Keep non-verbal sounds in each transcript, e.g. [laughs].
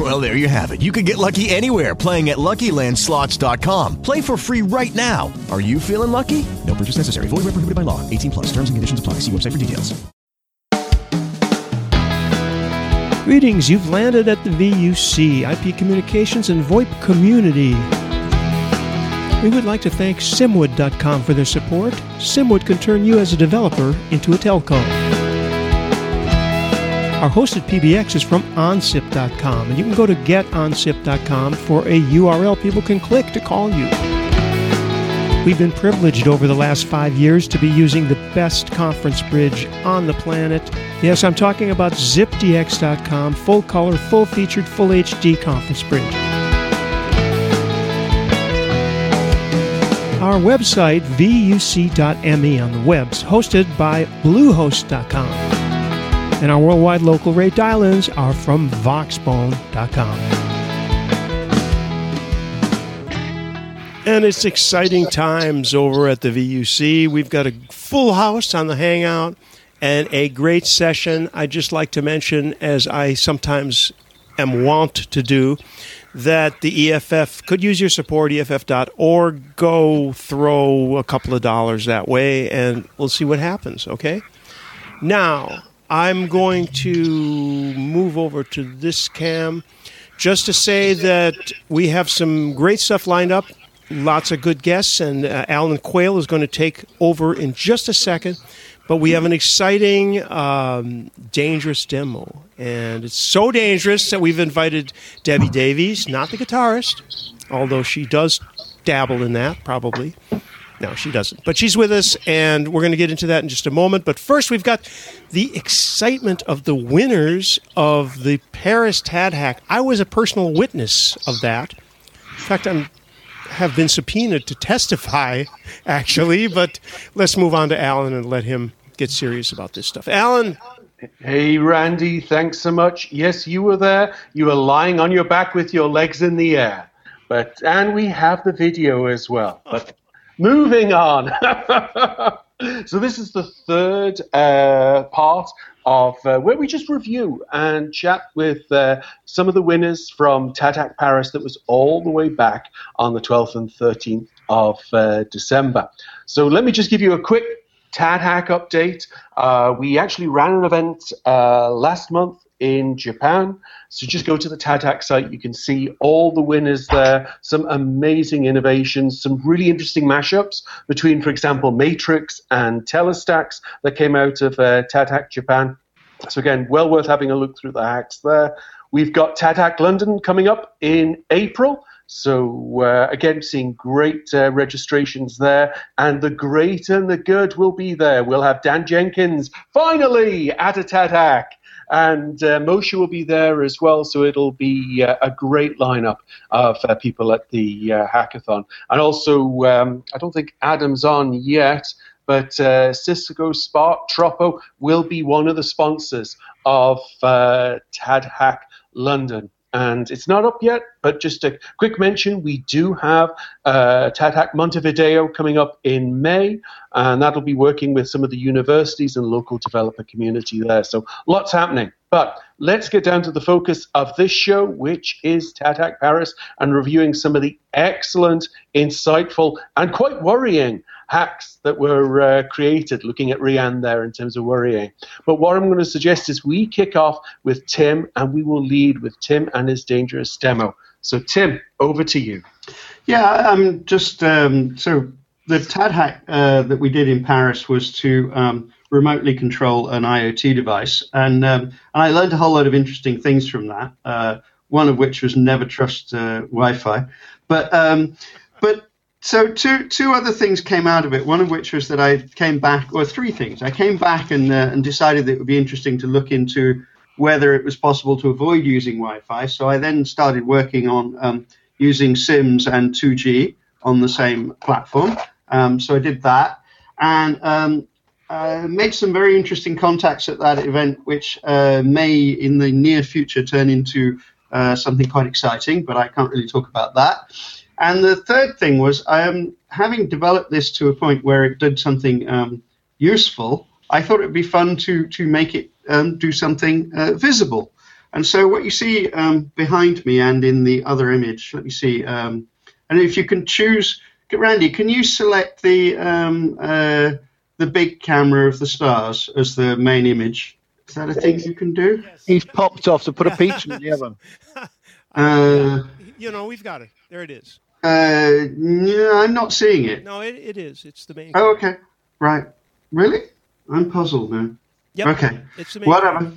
Well, there you have it. You can get lucky anywhere playing at LuckyLandSlots.com. Play for free right now. Are you feeling lucky? No purchase necessary. Void where prohibited by law. 18 plus. Terms and conditions apply. See website for details. Greetings. You've landed at the VUC, IP Communications and VoIP Community. We would like to thank Simwood.com for their support. Simwood can turn you as a developer into a telco. Our hosted PBX is from OnSip.com, and you can go to GetOnSip.com for a URL people can click to call you. We've been privileged over the last five years to be using the best conference bridge on the planet. Yes, I'm talking about ZipDX.com, full color, full featured, full HD conference bridge. Our website, vuc.me on the webs, hosted by Bluehost.com. And our worldwide local rate dial ins are from Voxbone.com. And it's exciting times over at the VUC. We've got a full house on the Hangout and a great session. I'd just like to mention, as I sometimes am wont to do, that the EFF could use your support, EFF.org. Go throw a couple of dollars that way, and we'll see what happens, okay? Now, I'm going to move over to this cam just to say that we have some great stuff lined up, lots of good guests, and uh, Alan Quayle is going to take over in just a second. But we have an exciting, um, dangerous demo. And it's so dangerous that we've invited Debbie Davies, not the guitarist, although she does dabble in that, probably. No, she doesn't. But she's with us, and we're going to get into that in just a moment. But first, we've got the excitement of the winners of the Paris Tad Hack. I was a personal witness of that. In fact, I'm have been subpoenaed to testify, [laughs] actually. But let's move on to Alan and let him get serious about this stuff. Alan. Hey, Randy, thanks so much. Yes, you were there. You were lying on your back with your legs in the air. But and we have the video as well. But moving on. [laughs] so this is the third uh, part of uh, where we just review and chat with uh, some of the winners from TADHack Paris that was all the way back on the 12th and 13th of uh, December. So let me just give you a quick TADHack update. Uh, we actually ran an event uh, last month in Japan. So just go to the TADHack site. You can see all the winners there, some amazing innovations, some really interesting mashups between, for example, Matrix and Telestax that came out of uh, TADHack Japan. So again, well worth having a look through the hacks there. We've got TADHack London coming up in April. So uh, again, seeing great uh, registrations there, and the great and the good will be there. We'll have Dan Jenkins finally at a TADHack, and uh, Moshe will be there as well. So it'll be uh, a great lineup of uh, people at the uh, hackathon, and also um, I don't think Adam's on yet. But Cisco Spark Tropo will be one of the sponsors of TADHack London and it's not up yet, but just a quick mention we do have uh, Montevideo coming up in May, and that'll be working with some of the universities and local developer community there. So lots happening. But let's get down to the focus of this show, which is TADHack Paris, and reviewing some of the excellent, insightful, and quite worrying hacks that were uh, created, looking at Rianne there in terms of worrying. But what I'm going to suggest is we kick off with Tim, and we will lead with Tim and his dangerous demo. So, Tim, over to you. Yeah, um, just um, so the TAD hack uh, that we did in Paris was to um, remotely control an IoT device, and um, and I learned a whole lot of interesting things from that. Uh, one of which was never trust uh, Wi-Fi, but um, but so two two other things came out of it. One of which was that I came back, or three things. I came back and uh, and decided that it would be interesting to look into whether it was possible to avoid using Wi-Fi. So I then started working on um, using SIMS and 2G on the same platform. Um, so I did that, and um, uh, made some very interesting contacts at that event, which uh, may in the near future turn into uh, something quite exciting, but I can't really talk about that. And the third thing was, um, having developed this to a point where it did something um, useful, I thought it would be fun to to make it um, do something uh, visible. And so what you see um, behind me and in the other image, let me see. Um, and if you can choose, Randy, can you select the um, uh, the big camera of the stars as the main image? Is that a thing you can do? He's popped off to put a peach in the oven. [laughs] Uh, You know, we've got it. There it is. Uh, yeah, I'm not seeing it. No, it, it is. It's the main. Oh, okay. Right. Really? I'm puzzled now. Yep. Okay. It's the main. Whatever.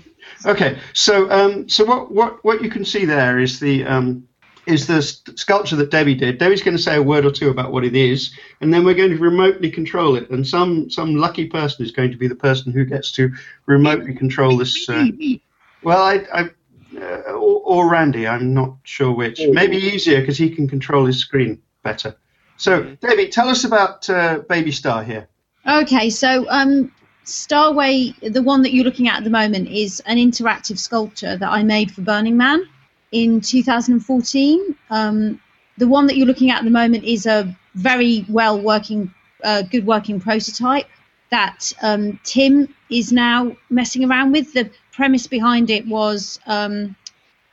Okay. So, um, so what, what, what you can see there is the um, is the sculpture that Debbie did. Debbie's going to say a word or two about what it is, and then we're going to remotely control it. And some some lucky person is going to be the person who gets to remotely control this. Uh, [laughs] well, I. I uh, or, or Randy, I'm not sure which. Maybe easier because he can control his screen better. So, David, tell us about uh, Baby Star here. Okay, so um, Starway, the one that you're looking at at the moment, is an interactive sculpture that I made for Burning Man in 2014. Um, the one that you're looking at at the moment is a very well working, uh, good working prototype that um, Tim is now messing around with. The premise behind it was um,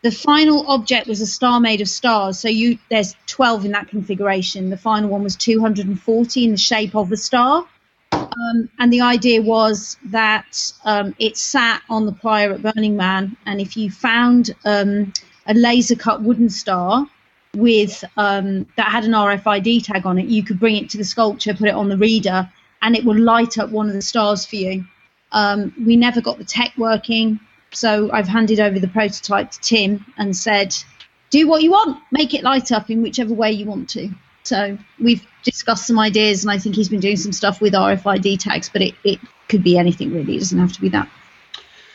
the final object was a star made of stars. So you there's 12 in that configuration. The final one was 240 in the shape of the star. Um, and the idea was that um, it sat on the pyre at Burning Man, and if you found um, a laser cut wooden star with um, that had an RFID tag on it, you could bring it to the sculpture, put it on the reader, and it would light up one of the stars for you. Um, we never got the tech working, so I've handed over the prototype to Tim and said, "Do what you want, make it light up in whichever way you want to." So we've discussed some ideas, and I think he's been doing some stuff with RFID tags, but it, it could be anything really. It doesn't have to be that.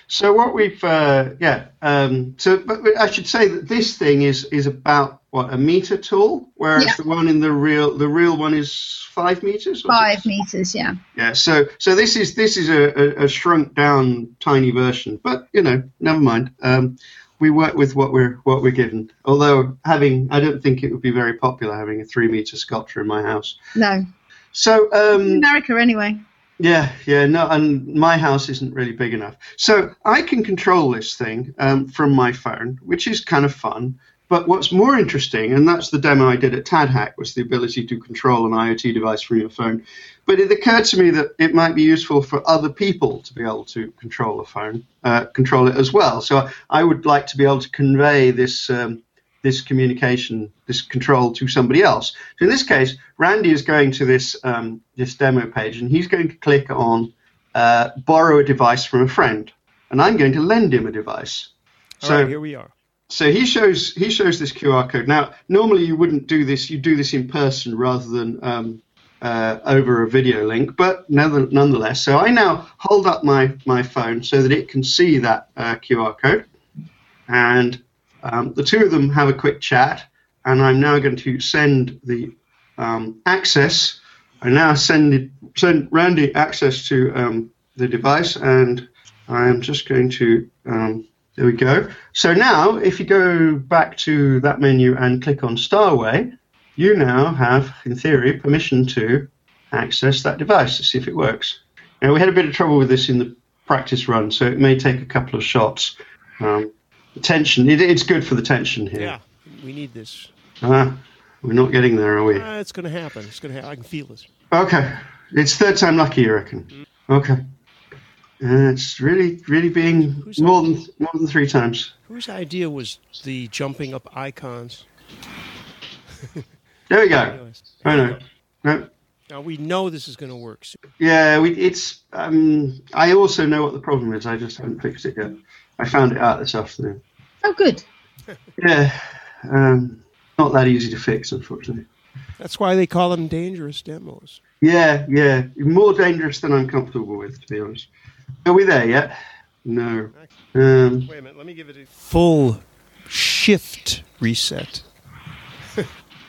So what we've, uh, yeah. Um, so, but I should say that this thing is is about what a meter tall, whereas Yeah. the one in the real the real one is five meters. or Five six? meters, yeah. Yeah. So so this is this is a, a, a shrunk down tiny version, but you know, never mind. Um, we work with what we're what we're given. Although having, I don't think it would be very popular having a three meter sculpture in my house. No, So um, America anyway. yeah, yeah, no, and my house isn't really big enough. So I can control this thing um, from my phone, which is kind of fun. But what's more interesting, and that's the demo I did at TADHack, was the ability to control an IoT device from your phone. But it occurred to me that it might be useful for other people to be able to control a phone, uh, control it as well. So I would like to be able to convey this um, this communication, this control to somebody else. So in this case, Randy is going to this um, this demo page and he's going to click on uh, borrow a device from a friend, and I'm going to lend him a device. All so right, here we are. So he shows he shows this QR code. Now, normally you wouldn't do this. You do this in person rather than um, uh, over a video link. But nonetheless, so I now hold up my my phone so that it can see that uh, QR code, and um, the two of them have a quick chat. And I'm now going to send the um, access. I now send it, send Randy access to um, the device, and I'm just going to. There we go. So now, if you go back to that menu and click on Starway, you now have, in theory, permission to access that device to see if it works. Now, we had a bit of trouble with this in the practice run, so it may take a couple of shots. Um, tension, it, it's good for the tension here. Yeah, we need this. Ah, we're not getting there, are we? Uh, it's going to happen. It's going to happen. I can feel it. Okay. It's third time lucky, you reckon? Okay. Uh, it's really, really being Who's more that? than more than three times. Whose idea was the jumping up icons? There we go. Anyways, Oh no, no. Now we know this is going to work. soon. Yeah, we, it's. Um, I also know what the problem is. I just haven't fixed it yet. I found it out this afternoon. Oh, good. [laughs] Yeah, um, not that easy to fix, unfortunately. That's why they call them dangerous demos. Yeah, yeah, more dangerous than I'm comfortable with, to be honest. Are we there yet? No. Um, Wait a minute. Let me give it a full shift reset.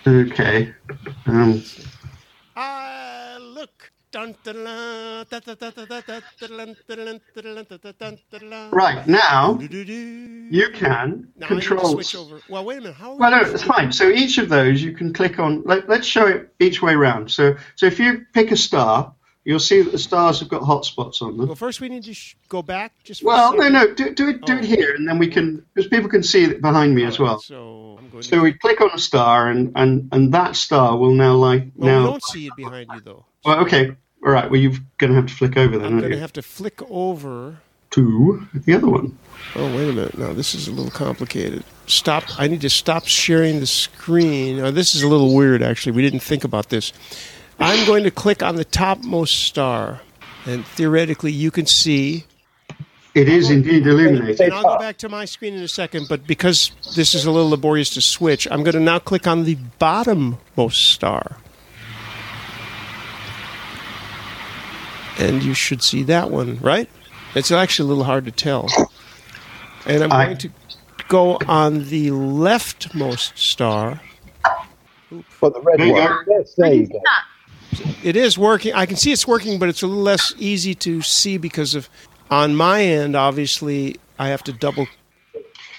okay. Um, Ah, look, Right now, you can Now I need to control. Well, wait a minute. How? Well, no, it's fine. So each of those you can click on. Let, let's show it each way round. So, so if you pick a star, you'll see that the stars have got hot spots on them. Well, first we need to sh- go back. Just Well, no, no, do, do it, do it oh. here, and then we can, because people can see it behind me as well. So I'm going. So to, we click on a star, and and and that star will now like well, now. we don't see it behind you though. Well, okay, all right. Well, you're going to have to flick over then, I'm going to have to flick over. to the other one. Oh, wait a minute. Now this is a little complicated. Stop. I need to stop sharing the screen. Oh, this is a little weird, actually. We didn't think about this. I'm going to click on the topmost star, and theoretically, you can see. It is indeed illuminated. And I'll go back to my screen in a second, but because this is a little laborious to switch, I'm going to now click on the bottommost star. And you should see that one, right? It's actually a little hard to tell. And I'm I- going to go on the leftmost star. For the red There one. Yes, there you go. It is working. I can see it's working, but it's a little less easy to see because of on my end. Obviously, I have to double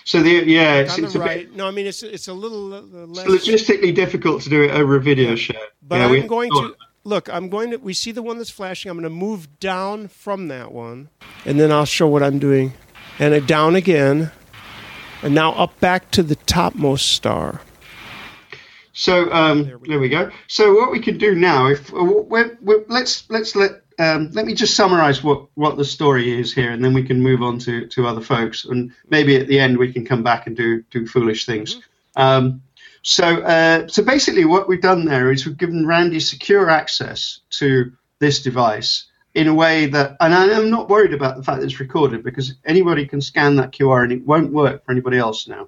So the yeah, it's, it's the a right. bit No, I mean it's it's a little uh, less. logistically difficult to do it over a video share. But Yeah, I'm going to look. I'm going to. We see the one that's flashing. I'm going to move down from that one, and then I'll show what I'm doing, and uh, down again, and now up back to the topmost star. So um, there we go. So what we can do now, if uh, we're, we're, let's let's let um, let me just summarize what, what the story is here, and then we can move on to, to other folks, and maybe at the end we can come back and do do foolish things. Um, so uh, so basically, what we've done there is we've given Randy secure access to this device in a way that, and I am not worried about the fact that it's recorded because anybody can scan that QR and it won't work for anybody else now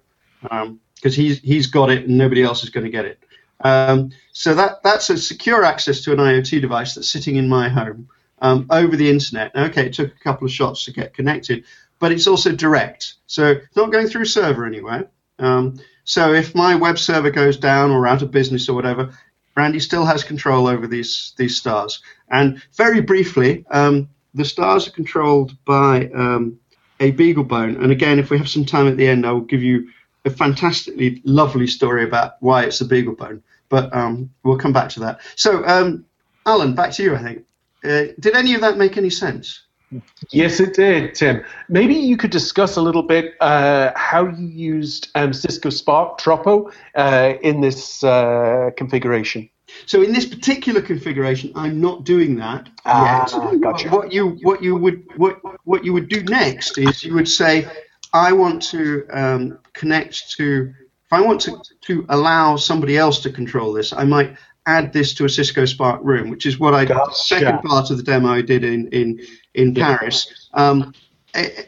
because he's he's got it and nobody else is going to get it. Um, so that that's a secure access to an IoT device that's sitting in my home um, over the internet. Okay, it took a couple of shots to get connected, but it's also direct, so it's not going through server anywhere. Um, so if my web server goes down or out of business or whatever, Randy still has control over these these stars. And very briefly, um, the stars are controlled by um, a BeagleBone. And again, if we have some time at the end, I will give you a fantastically lovely story about why it's a BeagleBone. But um, we'll come back to that. So, um, Alan, back to you. I think. Uh, did any of that make any sense? Yes, it did, Tim. Maybe you could discuss a little bit uh, how you used um, Cisco Spark Tropo uh, in this uh, configuration. So in this particular configuration, I'm not doing that Ah, yet. gotcha. What you what you would what what you would do next is you would say, I want to um, connect to. If I want to to allow somebody else to control this, I might add this to a Cisco Spark room, which is what I Gotcha. second part of the demo I did in in in Paris. Um, eh,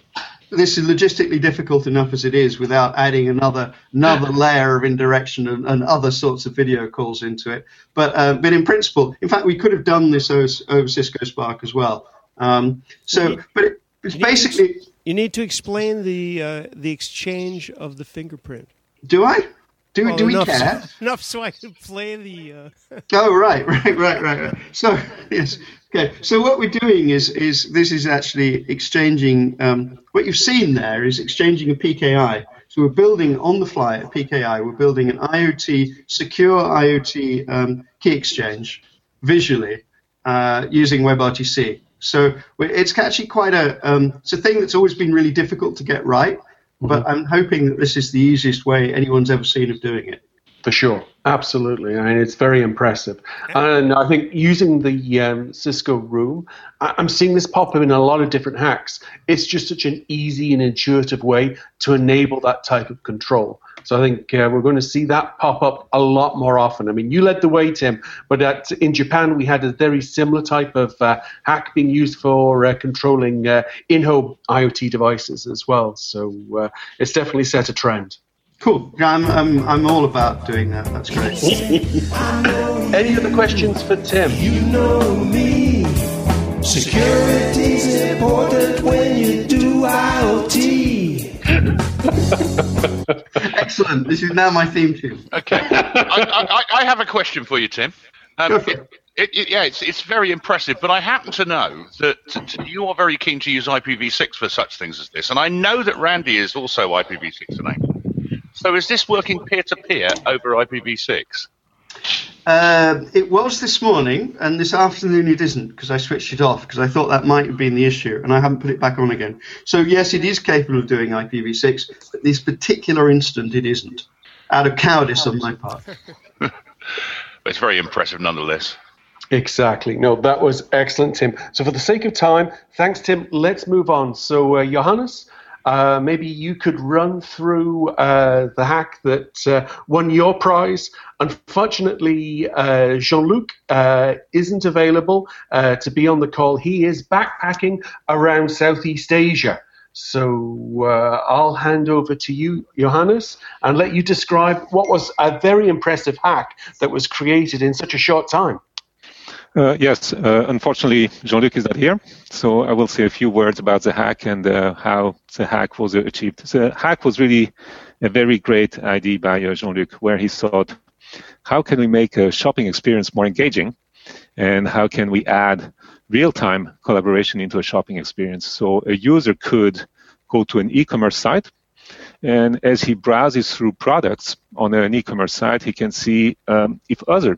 this is logistically difficult enough as it is without adding another another [laughs] layer of indirection and, and other sorts of video calls into it. But uh, but in principle, in fact, we could have done this over, over Cisco Spark as well. Um, so, but it, it's basically. You need to explain the uh, the exchange of the fingerprint. Do I? Do, Well, do we enough care? So, [laughs] enough so I can play the. Uh, [laughs] Oh right, right, right, right, right. So [laughs] yes, okay. So what we're doing is is this is actually exchanging. Um, what you've seen there is exchanging a PKI. So we're building on the fly a PKI. We're building an IoT secure IoT um, key exchange visually uh, using WebRTC. So it's actually quite a um, it's a thing that's always been really difficult to get right. But I'm hoping that this is the easiest way anyone's ever seen of doing it. For sure, absolutely. I mean, it's very impressive, and I think using the um, Cisco Room, I- I'm seeing this pop up in a lot of different hacks. It's just such an easy and intuitive way to enable that type of control. So I think uh, we're going to see that pop up a lot more often. I mean, you led the way, Tim, but at, in Japan we had a very similar type of uh, hack being used for uh, controlling uh, in-home IoT devices as well. So uh, it's definitely set a trend. Cool. Yeah, I'm, I'm, I'm all about doing that. That's great. [laughs] Any other questions for Tim? You know me. Security's important when you do IoT. [laughs] Excellent. This is now my theme tune. Okay. I, I, I have a question for you, Tim. Um, it, it. It, yeah, it's, it's very impressive, but I happen to know that you are very keen to use IPv6 for such things as this, and I know that Randy is also IPv6 enabled. So is this working peer to peer over IPv6? Uh, it was this morning, and this afternoon it isn't because I switched it off because I thought that might have been the issue, and I haven't put it back on again. So yes, it is capable of doing IPv6, but this particular instant it isn't, out of cowardice on my part. [laughs] But it's very impressive nonetheless. Exactly. No, that was excellent, Tim. So, for the sake of time, thanks, Tim. Let's move on. So, uh, Johannes, uh, maybe you could run through uh, the hack that uh, won your prize. Unfortunately, uh, Jean Luc uh, isn't available to be on the call. He is backpacking around Southeast Asia. So I'll hand over to you, Johannes, and let you describe what was a very impressive hack that was created in such a short time. Uh, yes, uh, unfortunately, Jean-Luc is not here, so I will say a few words about the hack and uh, how the hack was achieved. The hack was really a very great idea by uh, Jean-Luc, where he thought, how can we make a shopping experience more engaging, and how can we add real-time collaboration into a shopping experience? So a user could go to an e-commerce site, and as he browses through products on an e-commerce site, he can see um, if other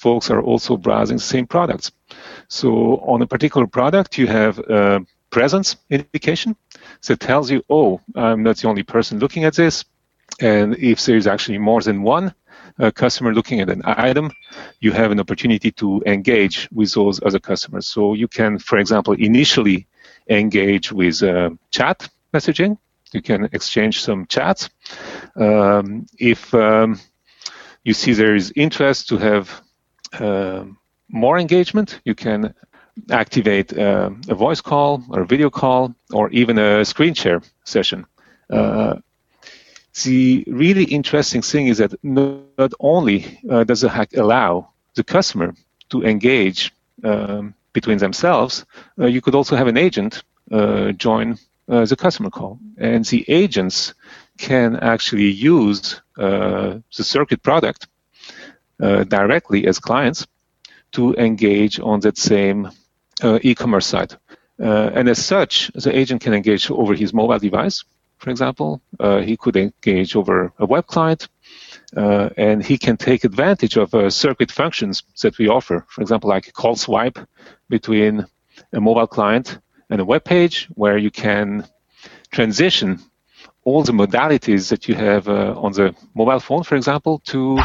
folks are also browsing the same products. So on a particular product, you have a presence indication that tells you, oh, I'm not the only person looking at this. And if there's actually more than one uh, customer looking at an item, you have an opportunity to engage with those other customers. So you can, for example, initially engage with uh, chat messaging. You can exchange some chats. Um, if um, you see there is interest to have more engagement, you can activate uh, a voice call or a video call or even a screen share session. Uh, the really interesting thing is that not only uh, does the hack allow the customer to engage um, between themselves, uh, you could also have an agent uh, join the customer call. And the agents can actually use the circuit product uh, directly as clients to engage on that same uh, e-commerce site. Uh, and as such, the agent can engage over his mobile device, for example. he could engage over a web client, uh, and he can take advantage of uh, circuit functions that we offer. For example, like a call swipe between a mobile client and a web page, where you can transition all the modalities that you have uh, on the mobile phone, for example, to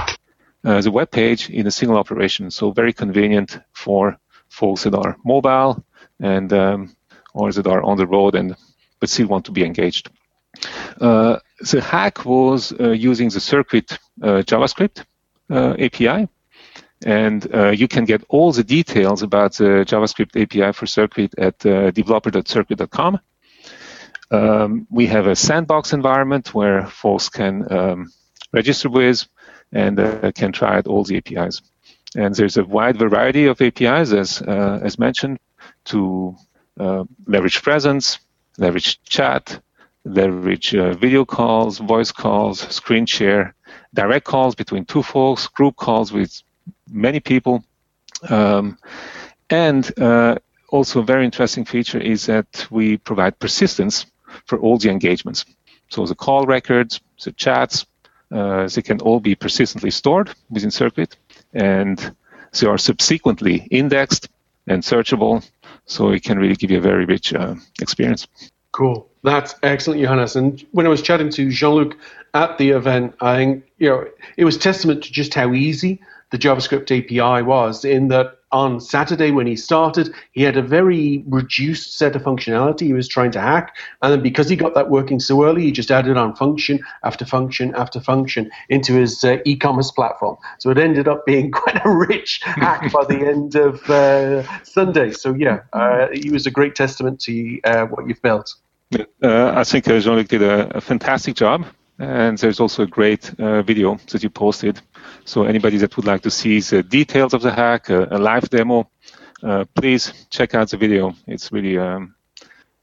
uh, the web page in a single operation. So very convenient for folks that are mobile and um, or that are on the road and but still want to be engaged. Uh, the hack was uh, using the Circuit uh, JavaScript uh, API, and uh, you can get all the details about the JavaScript API for Circuit at developer.circuit.com. Um, we have a sandbox environment where folks can um, register with, and uh, can try out all the APIs. And there's a wide variety of APIs, as uh, as mentioned, to uh, leverage presence, leverage chat, leverage video calls, voice calls, screen share, direct calls between two folks, group calls with many people, um, and uh, also a very interesting feature is that we provide persistence for all the engagements. So the call records, the chats, uh, they can all be persistently stored within Circuit, and they are subsequently indexed and searchable, so it can really give you a very rich uh, experience. Cool. That's excellent, Johannes. And when I was chatting to Jean-Luc at the event, I you know it was testament to just how easy the JavaScript API was in that on Saturday when he started, he had a very reduced set of functionality he was trying to hack. And then because he got that working so early, he just added on function after function after function into his uh, e commerce platform. So it ended up being [laughs] quite a rich hack by the [laughs] end of uh, Sunday. So, yeah, uh, he was a great testament to uh, what you've built. Uh, I think uh, Jean-Luc did a, a fantastic job and there's also a great uh, video that you posted. So anybody that would like to see the details of the hack, uh, a live demo, uh, please check out the video. It's really um,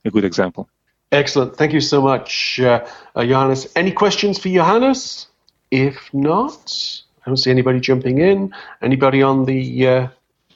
a good example. Excellent. Thank you so much, uh, uh, Johannes. Any questions for Johannes? If not, I don't see anybody jumping in. Anybody on the uh,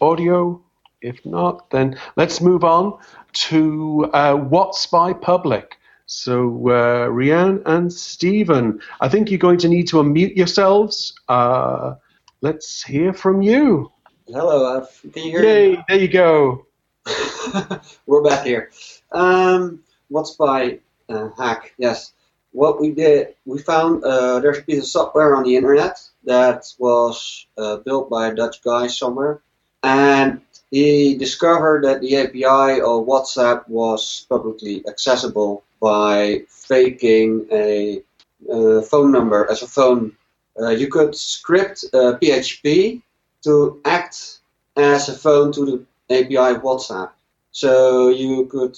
audio? If not, then let's move on to uh, What's by Public. So, uh, Rianne and Stephen, I think you're going to need to unmute yourselves. Uh, let's hear from you. Hello, can you hear Yay, me? there you go. [laughs] We're back here. Um, what's by uh, hack? Yes. What we did, we found uh, there's a piece of software on the internet that was uh, built by a Dutch guy somewhere, and he discovered that the API of WhatsApp was publicly accessible by faking a uh, phone number as a phone. Uh, you could script uh, PHP to act as a phone to the API WhatsApp. So you could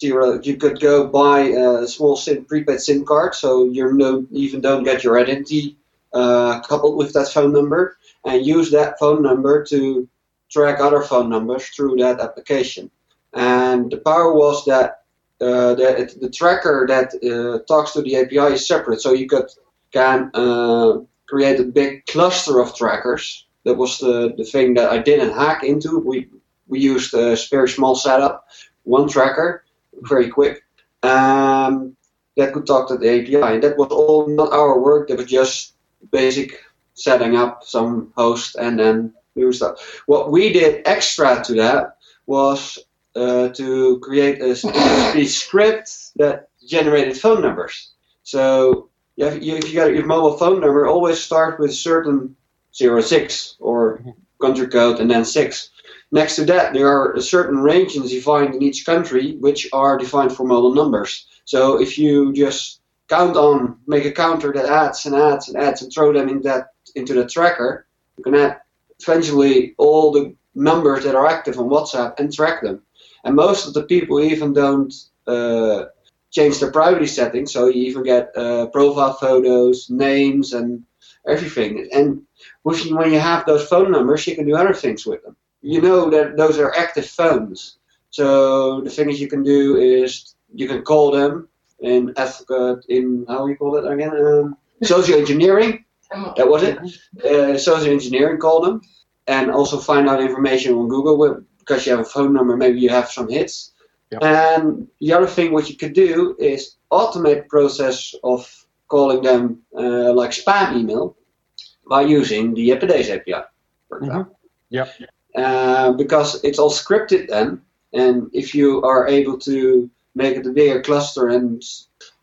you could go buy a small SIM, prepaid SIM card, so you no, even don't get your identity uh, coupled with that phone number, and use that phone number to track other phone numbers through that application. And the power was that uh, the, the tracker that uh, talks to the API is separate, so you could can uh, create a big cluster of trackers. That was the, the thing that I didn't hack into. We we used a very small setup, one tracker, very quick, um, that could talk to the API. And that was all not our work. That was just basic setting up some host and then do stuff. What we did extra to that was uh, to create a [coughs] script that generated phone numbers. So you have, you, if you got your mobile phone number, always start with certain 06 or country code and then 6. Next to that, there are certain ranges defined in each country which are defined for mobile numbers. So if you just count on, make a counter that adds and adds and adds and throw them in that into the tracker, you can add eventually all the numbers that are active on WhatsApp and track them. And most of the people even don't uh, change their privacy settings, so you even get uh, profile photos, names, and everything. And when you have those phone numbers, you can do other things with them. You know that those are active phones. So the things you can do is you can call them in eth- in how do you call it again? Um, social engineering. That was it. [laughs] Uh, social engineering call them, and also find out information on Google with- because you have a phone number. Maybe you have some hits. And the other thing what you could do is automate the process of calling them uh, like spam email by using the Apidaze API, for example. Yep. Uh, because it's all scripted then, and if you are able to make it a bigger cluster and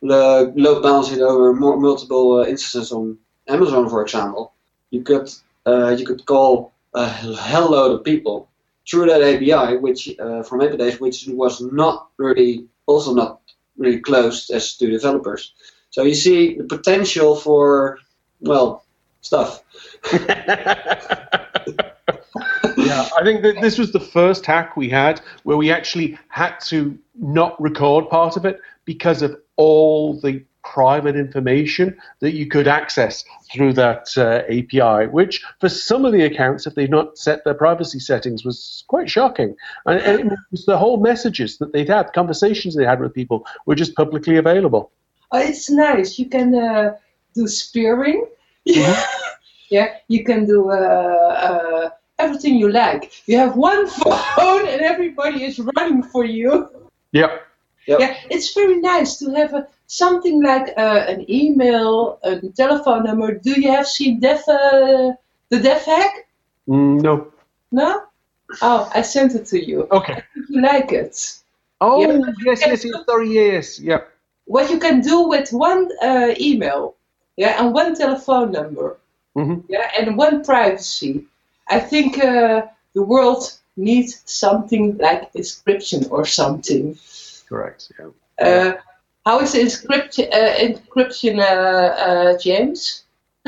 uh, load balance it over more, multiple uh, instances on Amazon, for example, you could uh, you could call a hell load of people through that API, which uh, from Apidaze, which was not really also not really closed as to developers. So you see the potential for well stuff. [laughs] yeah, I think that this was the first hack we had where we actually had to not record part of it because of all the private information that you could access through that uh, API, which for some of the accounts, if they've not set their privacy settings, was quite shocking. And, and it was the whole messages that they'd had, conversations they had with people, were just publicly available. Oh, it's nice. You can uh, do spearing. yeah, [laughs] yeah, you can do uh, uh, everything you like. You have one [laughs] phone and everybody is running for you. Yep. Yeah, it's very nice to have a, something like uh, an email, a telephone number. Do you have seen Def, uh, the Def hack? Mm, no. No? Oh, I sent it to you. Okay. I think you like it. Oh, Yeah, yes, yes, yes, sorry, yes, yep. What you can do with one uh, email, yeah, and one telephone number, hmm yeah, and one privacy. I think uh, the world needs something like encryption or something. Correct, yeah. How is encryption, uh, encryption uh, uh, James? [laughs]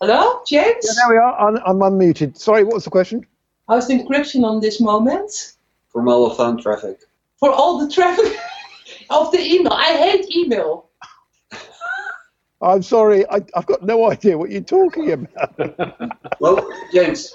Hello, James? Yeah, there we are. I'm, I'm unmuted. Sorry, what was the question? How's the encryption on this moment? For mobile phone traffic. For all the traffic [laughs] of the email. I hate email. [laughs] I'm sorry, I, I've got no idea what you're talking about. Well, James,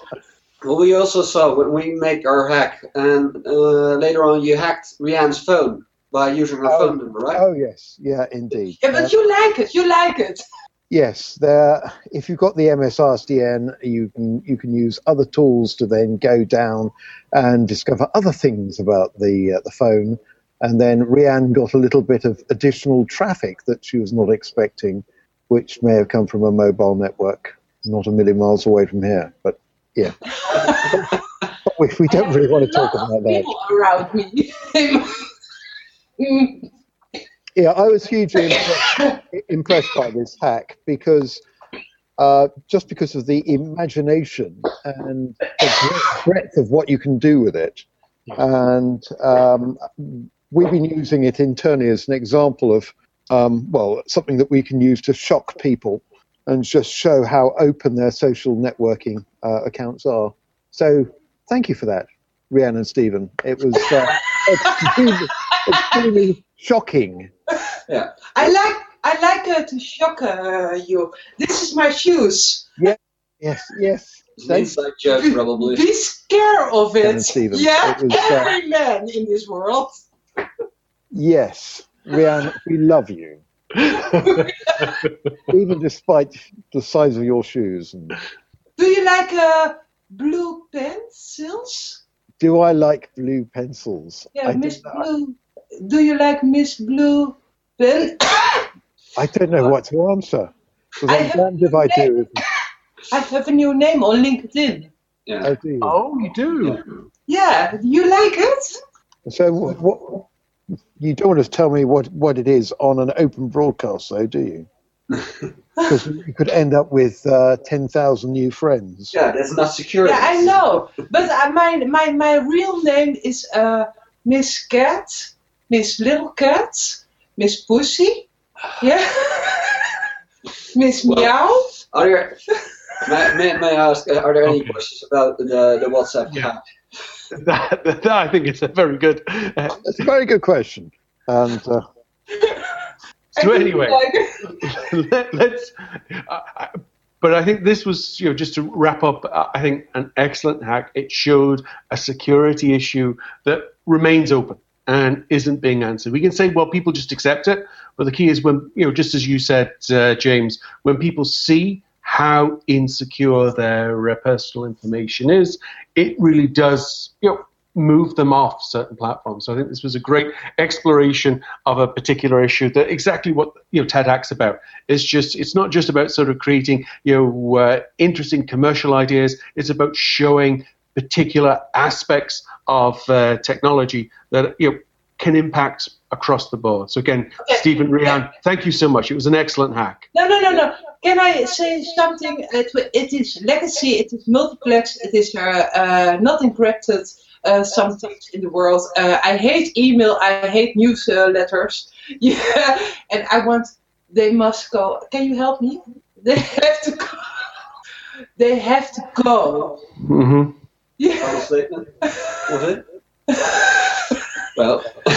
well, we also saw when we make our hack, and uh, later on you hacked Rianne's phone by using her phone number, right? Oh yes, yeah, indeed. Yeah, but Uh, you like it. You like it. Yes, there. If you've got the MSISDN, you can you can use other tools to then go down and discover other things about the uh, the phone. And then Rianne got a little bit of additional traffic that she was not expecting, which may have come from a mobile network not a million miles away from here. But yeah, [laughs] but we, we don't really want to talk about that. People around me. [laughs] Yeah, I was hugely impressed, [laughs] impressed by this hack because uh, just because of the imagination and the breadth of what you can do with it. And um, we've been using it internally as an example of, um, well, something that we can use to shock people and just show how open their social networking uh, accounts are. So thank you for that, Rhiannon and Stephen. It was uh, [laughs] extremely, extremely shocking. Yeah. I like I like uh, to shock uh, you. This is my shoes. Yeah. Yes. Yes. Inside joke, probably. Be scared of it. Yeah, It was, uh, every man in this world. Yes, Rhiannon, we love you. [laughs] Even despite the size of your shoes. And Do you like uh, blue pencils? do I like blue pencils? Yeah, I, Miss Blue. Do you like Miss Blue pen? [coughs] I don't know what to answer. I I'm have damned if I do. [coughs] I have a new name on LinkedIn. Oh, do you? Oh, you do. Yeah, you like it? So what, what? You don't want to tell me what, what it is on an open broadcast, though, do you? [laughs] Because you could end up with uh, ten thousand new friends. Yeah, that's not secure. Yeah, I know. But uh, my my my real name is uh, Miss Cat, Miss Little Cat, Miss Pussy. Yeah. [sighs] Miss Meow. Are there, may, may, may I ask, uh, are there any questions about the, the WhatsApp hack? That, that, I think it's a very good. Uh, That's a very good question. And uh, so anyway, [laughs] let, us but I think this was, you know, just to wrap up. uh, I think an excellent hack. It showed a security issue that remains open and isn't being answered. We can say, well, people just accept it, but the key is when, you know, just as you said, uh, James, when people see how insecure their uh, personal information is, it really does, you know, move them off certain platforms. So I think this was a great exploration of a particular issue. That exactly what you know TADHack's about. It's just it's not just about sort of creating you know uh, interesting commercial ideas. It's about showing particular aspects of uh, technology that you know can impact across the board. So again, Stephen Rian, thank you so much. It was an excellent hack. No, no, no, no. Can I say something? It, it is legacy. It is multiplex. It is uh, uh, not encrypted. Uh, some things in the world. Uh, I hate email. I hate newsletters. [laughs] Yeah, and I want. They must go. Can you help me? [laughs] They have to go. They have to go. Mm-hmm. Yeah. statement? [laughs] Was it? well, [laughs]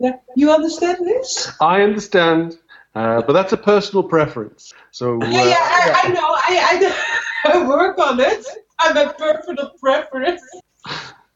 yeah. You understand this? I understand, uh, but that's a personal preference. So [laughs] uh, Yeah, yeah. I, I know. I, I, I work on it. I'm a personal preference.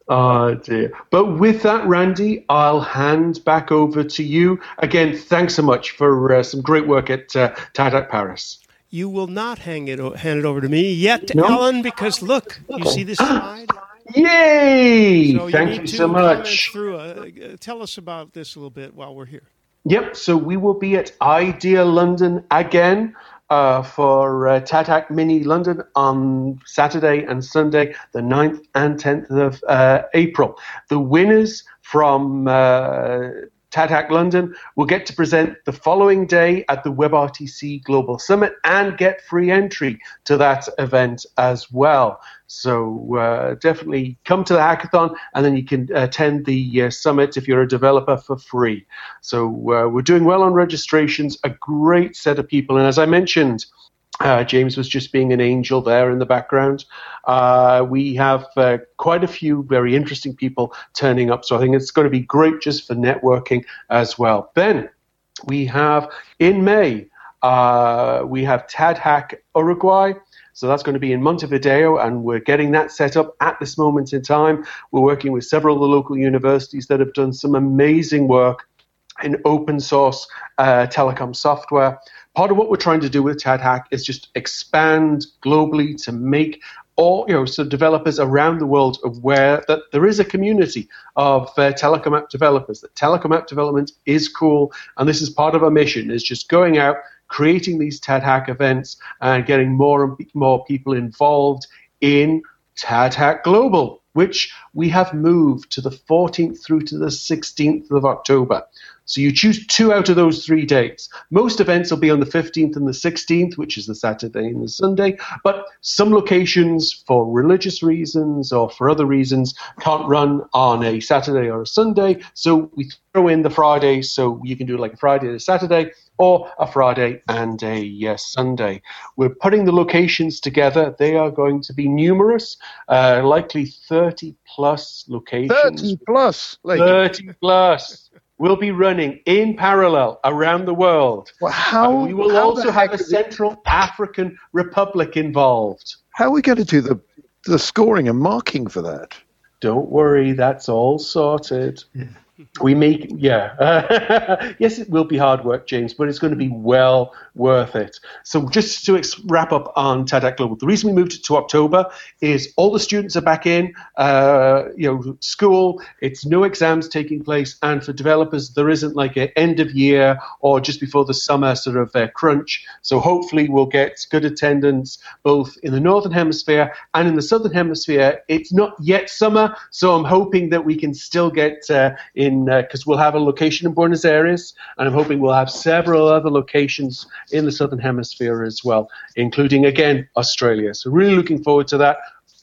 Oh dear. But with that, Randy, I'll hand back over to you. Again, thanks so much for uh, some great work at uh, TADHack Paris. You will not hang it hand it over to me yet, No? Ellen, because look, you see this slide. [gasps] Yay! So Thank need you so much. Through uh, uh, tell us about this a little bit while we're here. Yep, so we will be at Idea London again uh, for uh, TADHack Mini London on Saturday and Sunday, the 9th and 10th of uh, April. The winners from uh, TADHack London will get to present the following day at the WebRTC Global Summit and get free entry to that event as well. So uh, definitely come to the hackathon and then you can attend the uh, summit if you're a developer for free. So uh, we're doing well on registrations, a great set of people. And as I mentioned, uh, James was just being an angel there in the background. Uh, we have uh, quite a few very interesting people turning up, so I think it's going to be great just for networking as well. Then we have in May, uh, we have TADHack Uruguay. So that's going to be in Montevideo, and we're getting that set up at this moment in time. We're working with several of the local universities that have done some amazing work in open source uh, telecom software. Part of what we're trying to do with TADHack is just expand globally to make all you know, so developers around the world aware that there is a community of uh, telecom app developers. That telecom app development is cool, and this is part of our mission: is just going out, creating these TADHack events, and getting more and more people involved in TADHack Global, which we have moved to the 14th through to the 16th of October. So you choose two out of those three dates. Most events will be on the 15th and the 16th, which is the Saturday and the Sunday, but some locations, for religious reasons or for other reasons, can't run on a Saturday or a Sunday. So we throw in the Friday, so you can do like a Friday and a Saturday, or a Friday and a uh, Sunday. We're putting the locations together. They are going to be numerous, uh, likely 30 plus locations. 30 plus. Like, 30 plus We'll be running in parallel around the world. Well, how, we will how also have heck a is it- Central African Republic involved. How are we going to do the the scoring and marking for that? Don't worry, that's all sorted. We make, yeah. [laughs] yes, it will be hard work, James, but it's going to be well worth it. So, just to ex- wrap up on TADHack Global, the reason we moved to October is all the students are back in, uh, you know, school. It's no exams taking place, and for developers, there isn't like an end of year or just before the summer sort of uh, crunch. So, hopefully, we'll get good attendance both in the northern hemisphere and in the southern hemisphere. It's not yet summer, so I'm hoping that we can still get uh, in because we'll have a location in Buenos Aires, and I'm hoping we'll have several other locations in the southern hemisphere as well, including again Australia. So really looking forward to that.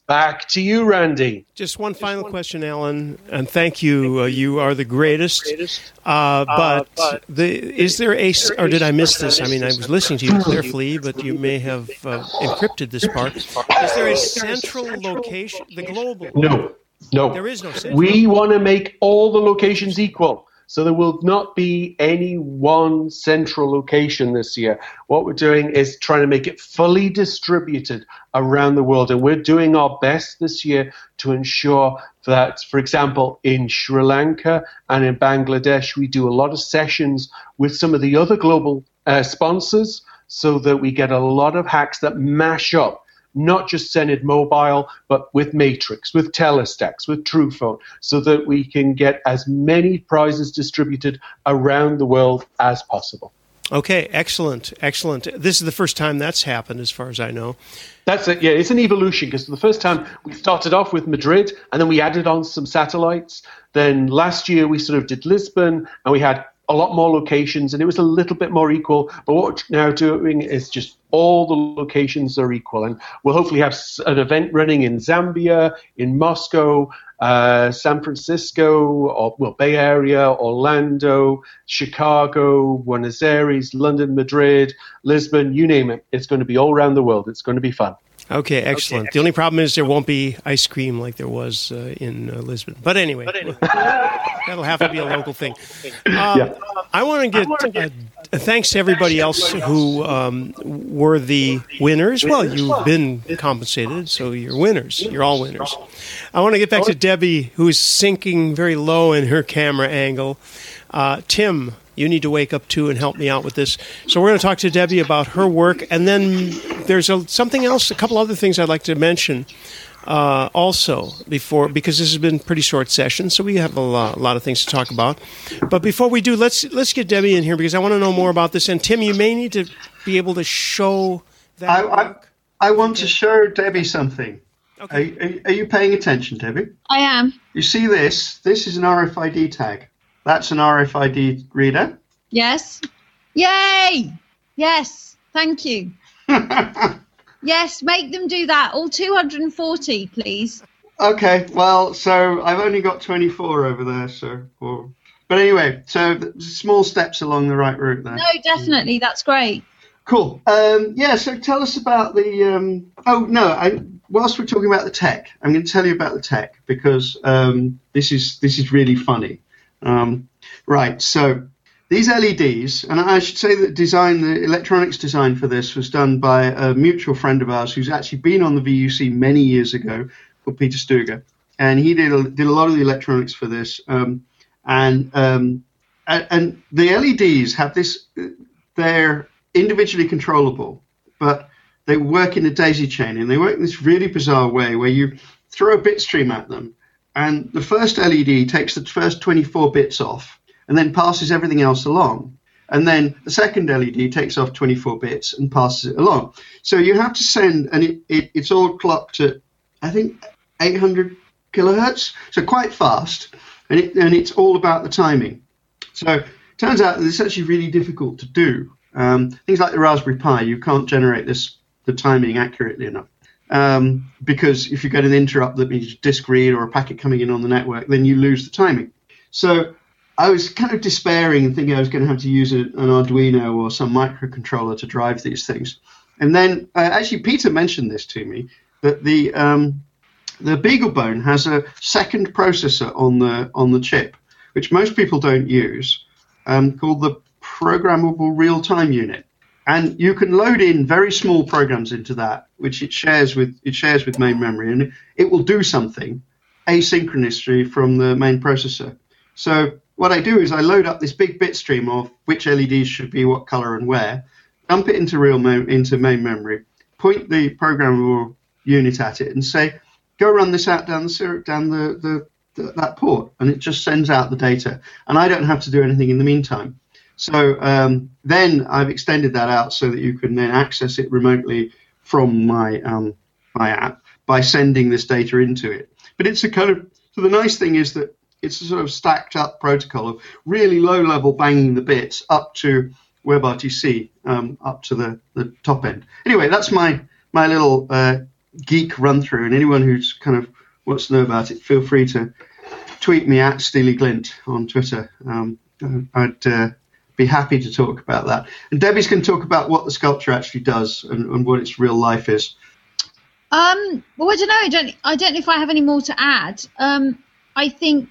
Back to you, Randy. Just one final question, Alan, and thank you. Uh, you are the greatest. Uh, but the, is there a, or did I miss this? I mean, I was listening to you carefully, but you may have uh, encrypted this part. Is there a central location, the global? No, no. There is no. We want to make all the locations equal. So there will not be any one central location this year. What we're doing is trying to make it fully distributed around the world. And we're doing our best this year to ensure that, for example, in Sri Lanka and in Bangladesh, we do a lot of sessions with some of the other global uh, sponsors so that we get a lot of hacks that mash up not just Zenid Mobile, but with Matrix, with Telestax, with Truphone, so that we can get as many prizes distributed around the world as possible. Okay, excellent, excellent. This is the first time that's happened, as far as I know. That's it. Yeah, it's an evolution because the first time we started off with Madrid and then we added on some satellites. Then last year we sort of did Lisbon and we had a lot more locations and it was a little bit more equal. But what we're now doing is just all the locations are equal. And we'll hopefully have an event running in Zambia, in Moscow, uh, San Francisco, or well, Bay Area, Orlando, Chicago, Buenos Aires, London, Madrid, Lisbon, you name it. It's going to be all around the world. It's going to be fun. Okay, excellent. The only problem is there won't be ice cream like there was uh, in uh, Lisbon. But anyway, [laughs] that'll have to be a local thing. Uh, I want to get uh, thanks to everybody else who um, were the winners. Well, you've been compensated, so you're winners. You're all winners. I want to get back to Debbie, who's sinking very low in her camera angle. Uh, Tim, you need to wake up too and help me out with this. So we're going to talk to Debbie about her work, and then there's a, something else, a couple other things I'd like to mention uh, also before because this has been a pretty short session, so we have a lot, a lot of things to talk about. But before we do, let's let's get Debbie in here because I want to know more about this. And Tim, you may need to be able to show that. I, I, I want to show Debbie something. Okay. Are, are, are you paying attention, Debbie? I am. You see this? This is an RFID tag. That's an RFID reader. Yes. Yay! Yes. Thank you. [laughs] yes, make them do that. All 240, please. Okay, well, so I've only got 24 over there, so. But anyway, so small steps along the right route there. No, definitely. That's great. Cool. Um, yeah, so tell us about the. Um, oh, no, I, whilst we're talking about the tech, I'm going to tell you about the tech because um, this, is, this is really funny. Um, right, so these LEDs, and I should say that design, the electronics design for this was done by a mutual friend of ours who's actually been on the VUC many years ago, called Peter Stuger, and he did a, did a lot of the electronics for this. Um, and um, and, and the LEDs have this. They're individually controllable, but they work in a daisy chain, and they work in this really bizarre way where you throw a bit stream at them, and the first LED takes the first 24 bits off, and then passes everything else along. And then the second LED takes off 24 bits and passes it along. So you have to send, and it, it, it's all clocked at, I think, 800 kilohertz, so quite fast, and, it, and it's all about the timing. So it turns out that it's actually really difficult to do. Um, things like the Raspberry Pi, you can't generate this the timing accurately enough. Um, because if you get an interrupt that means disk read or a packet coming in on the network, then you lose the timing. So I was kind of despairing and thinking I was going to have to use a, an Arduino or some microcontroller to drive these things. And then uh, actually Peter mentioned this to me that the um, the BeagleBone has a second processor on the on the chip, which most people don't use, um, called the programmable real-time unit. And you can load in very small programs into that, which it shares with it shares with main memory, and it will do something asynchronously from the main processor. So what I do is I load up this big bit stream of which LEDs should be what color and where, dump it into real mo- into main memory, point the programmable unit at it, and say, go run this out down the down the, the, the that port, and it just sends out the data, and I don't have to do anything in the meantime. So um, then I've extended that out so that you can then access it remotely from my um, my app by sending this data into it. But it's a kind of so the nice thing is that it's a sort of stacked up protocol of really low level banging the bits up to WebRTC um, up to the, the top end. Anyway, that's my my little uh, geek run through, and anyone who's kind of wants to know about it, feel free to tweet me at Steely Glint on Twitter. Um, I'd uh, be happy to talk about that. And Debbie's going to talk about what the sculpture actually does and, and what its real life is. Um, well, I don't know. I don't. I don't know if I have any more to add. Um, I think.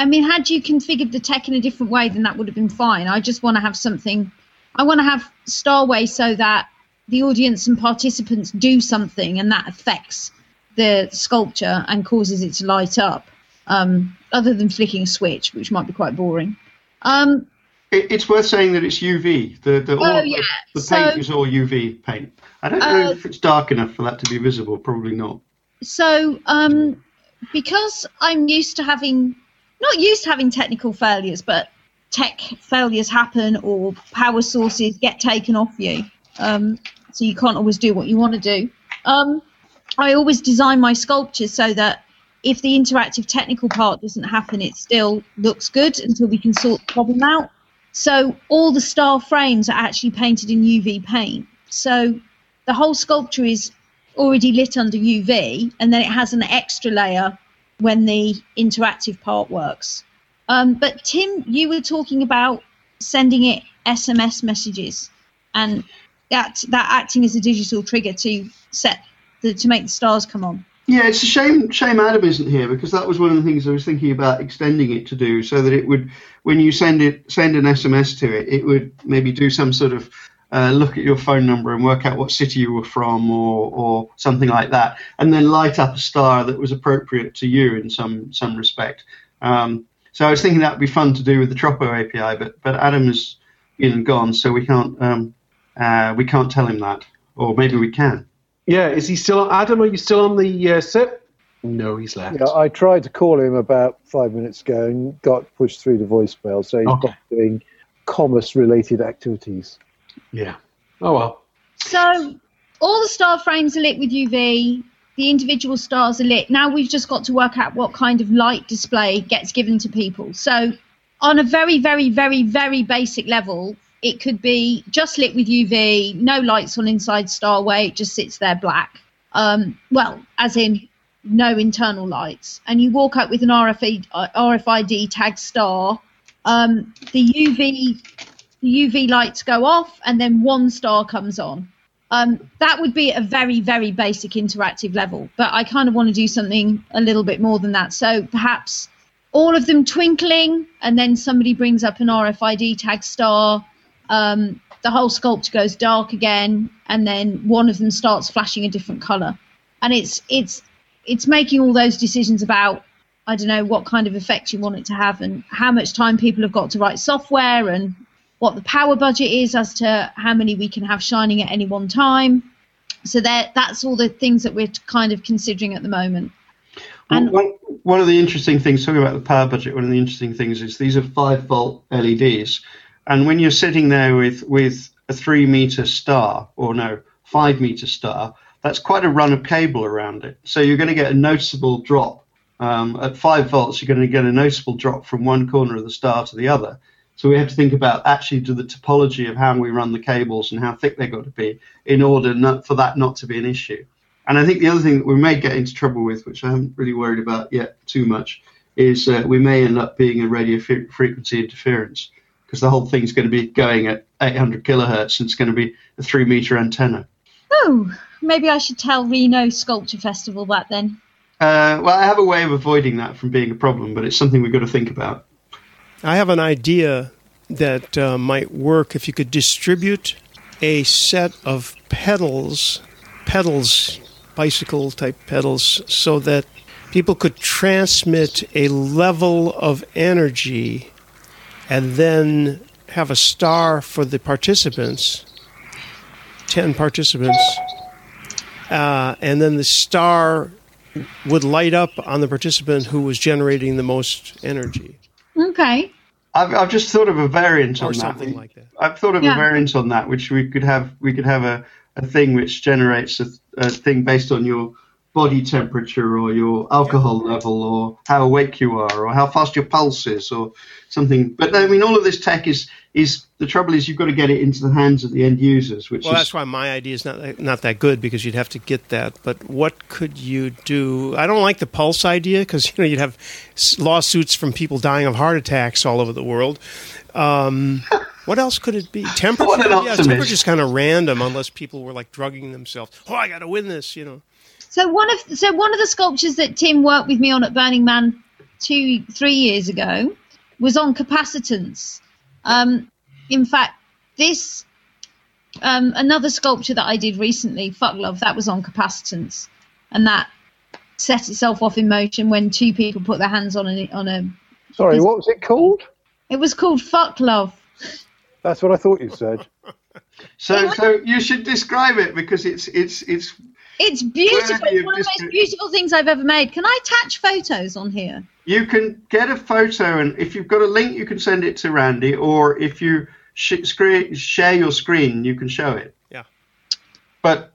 I mean, had you configured the tech in a different way, then that would have been fine. I just want to have something. I want to have Starway so that the audience and participants do something, and that affects the sculpture and causes it to light up. Um, other than flicking a switch, which might be quite boring. Um, It, it's worth saying that it's UV. The the, Oh, all, yeah. the paint So- is all UV paint. I don't know Uh, if it's dark enough for that to be visible. Probably not. so um, because I'm used to having not used to having technical failures, but tech failures happen or power sources get taken off you, um, so you can't always do what you want to do. Um, I always design my sculptures so that if the interactive technical part doesn't happen, it still looks good until we can sort the problem out. So all the star frames are actually painted in UV paint. So the whole sculpture is already lit under UV, and then it has an extra layer when the interactive part works. Um, but Tim, you were talking about sending it SMS messages, and that that acting as a digital trigger to set the, to make the stars come on. Yeah, it's a shame shame Adam isn't here because that was one of the things I was thinking about extending it to do, so that it would, when you send it send an SMS to it, it would maybe do some sort of uh, look at your phone number and work out what city you were from, or or something like that, and then light up a star that was appropriate to you in some some respect. Um, so I was thinking that would be fun to do with the Tropo API, but but Adam is in gone, so we can't um, uh, we can't tell him that, or maybe we can. Yeah, is he still? Adam, are you still on the uh, SIP? No, he's left. Yeah, I tried to call him about five minutes ago and got pushed through to voicemail. So he's Okay. doing commerce-related activities. Yeah. Oh well. So all the star frames are lit with UV. The individual stars are lit. Now we've just got to work out what kind of light display gets given to people. So on a very, very, very, very basic level, it could be just lit with UV, no lights on inside Starway, it just sits there black. Um, well, as in no internal lights. And you walk up with an RFID, uh, RFID tagged star. Um, the UV the UV lights go off, and then one star comes on. Um, that would be a very, very basic interactive level, but I kind of want to do something a little bit more than that. So perhaps all of them twinkling, and then somebody brings up an RFID tag star. Um, the whole sculpture goes dark again, and then one of them starts flashing a different color. And it's it's it's making all those decisions about I don't know what kind of effect you want it to have and how much time people have got to write software and what the power budget is as to how many we can have shining at any one time. So that that's all the things that we're kind of considering at the moment. One, one- one of the interesting things, talking about the power budget, one of the interesting things is these are five volt LEDs, and when you're sitting there with with a three meter star, or no, five meter star, that's quite a run of cable around it. So you're going to get a noticeable drop. Um, at five volts, you're going to get a noticeable drop from one corner of the star to the other. So we have to think about actually do the topology of how we run the cables and how thick they've got to be in order not, for that not to be an issue. And I think the other thing that we may get into trouble with, which I haven't really worried about yet too much, is uh, we may end up being a radio fre- frequency interference because the whole thing's going to be going at 800 kilohertz and it's going to be a three meter antenna. Oh, maybe I should tell Reno Sculpture Festival that then. Uh, well, I have a way of avoiding that from being a problem, but it's something we've got to think about. I have an idea that uh, might work if you could distribute a set of pedals, pedals, bicycle type pedals, so that people could transmit a level of energy and then have a star for the participants, 10 participants, uh, and then the star would light up on the participant who was generating the most energy. Okay. I've, I've just thought of a variant Or on that. something like that. I've thought of Yeah. a variant on that, which we could have. We could have a, a thing which generates a, a thing based on your body temperature or your alcohol level or how awake you are or how fast your pulse is or something. But I mean, all of this tech is is the trouble is you've got to get it into the hands of the end users, which Well, is that's why my idea is not that, not that good because you'd have to get that. But what could you do? I don't like the pulse idea because you know you'd have lawsuits from people dying of heart attacks all over the world. Um, what else could it be? [laughs] Temperature? Yeah, temperature's kind of random unless people were like drugging themselves. Oh, I got to win this, you know. So one of so one of the sculptures that Tim worked with me on at Burning Man two three years ago was on capacitance. Um, in fact, this um, another sculpture that I did recently, Fuck Love, that was on capacitance, and that set itself off in motion when two people put their hands on a on a. Sorry, what was it called? It was called Fuck Love. That's what I thought you said. [laughs] so. So you should describe it because it's it's it's It's beautiful. It's of one of the most beautiful things I've ever made. Can I attach photos on here? You can get a photo, and if you've got a link, you can send it to Randy, or if you sh- screen, share your screen, you can show it. Yeah. But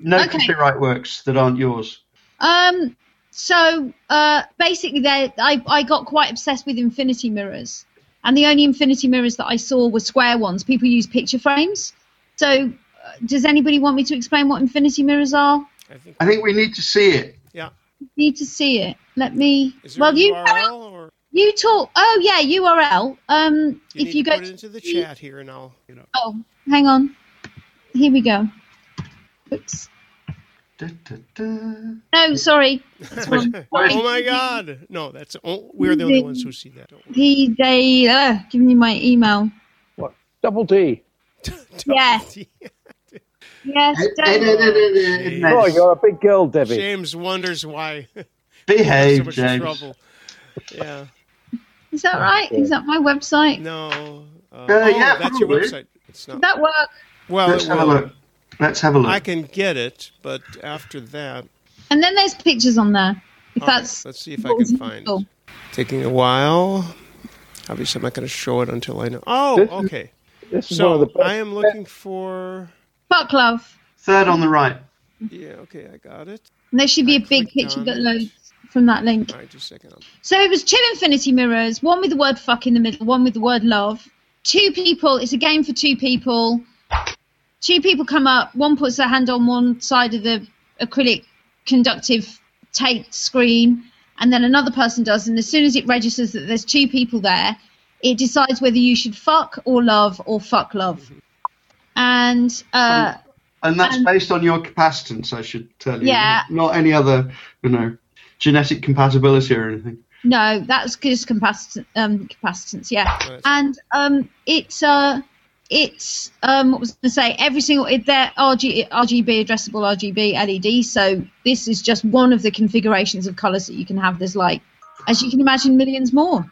no Okay. copyright works that aren't yours. Um. So uh, basically, there I I got quite obsessed with infinity mirrors, and the only infinity mirrors that I saw were square ones. People use picture frames. So, does anybody want me to explain what infinity mirrors are? I think we need to see it. Yeah. Need to see it. Let me. Is there well, a you URL or you talk. Oh yeah, URL. Um, you if need you to go put it into the chat here, and I'll you know. Oh, hang on. Here we go. Oops. Da No, sorry. That's one. [laughs] oh my God! No, that's oh, we're the only ones who see that. Don't worry. He they uh, giving you my email. What? Double D. [laughs] Yes. Yes. don't- Oh, you're a big girl, Debbie. James wonders why. [laughs] Behave, so much James. trouble. Yeah. Is that right? Is that my website? No. Uh, Uh, oh, yeah, that's your website. It's Does not. that work? Well, Let's it have a look. Let's have a look. I can get it, but after that, And then there's pictures on there. If All right, that's let's see if I can find it. Taking a while. Obviously, I'm not going to show it until I know. Oh, This is- okay. This is so one of the best. I am looking for. Fuck love. Third on the right. Yeah, okay, I got it. And there should be a big picture that loads from that link. All right, just a second. So it was two infinity mirrors, one with the word fuck in the middle, one with the word love. Two people, it's a game for two people. Two people come up, one puts their hand on one side of the acrylic conductive tape screen, and then another person does. And as soon as it registers that there's two people there, it decides whether you should fuck or love or fuck love. Mm-hmm. And uh, And that's And- based on your capacitance, I should tell you. Yeah. Not any other, you know, genetic compatibility or anything. No, that's just capacitance. Um, capacitance, yeah. And um, it's uh, it's um, what was I going to say? Every single it, they're RG, RGB addressable RGB LED. So this is just one of the configurations of colors that you can have. There's like as you can imagine, millions more.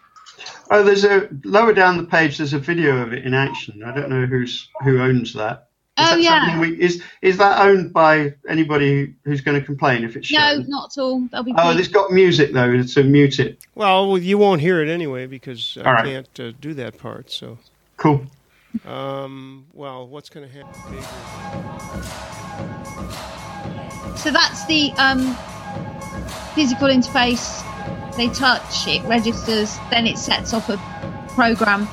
Oh, there's a lower down the page. There's a video of it in action. I don't know who's who owns that. Is Oh, that yeah. We, is is that owned by anybody who's going to complain if it's No, shown? not at all. That'll be. Oh, pleased. it's got music though, so mute it. Well, well, you won't hear it anyway because I All right. can't uh, do that part. So, Cool. um, well, what's going to happen? So that's the um, physical interface. They touch, it registers, then it sets off a program.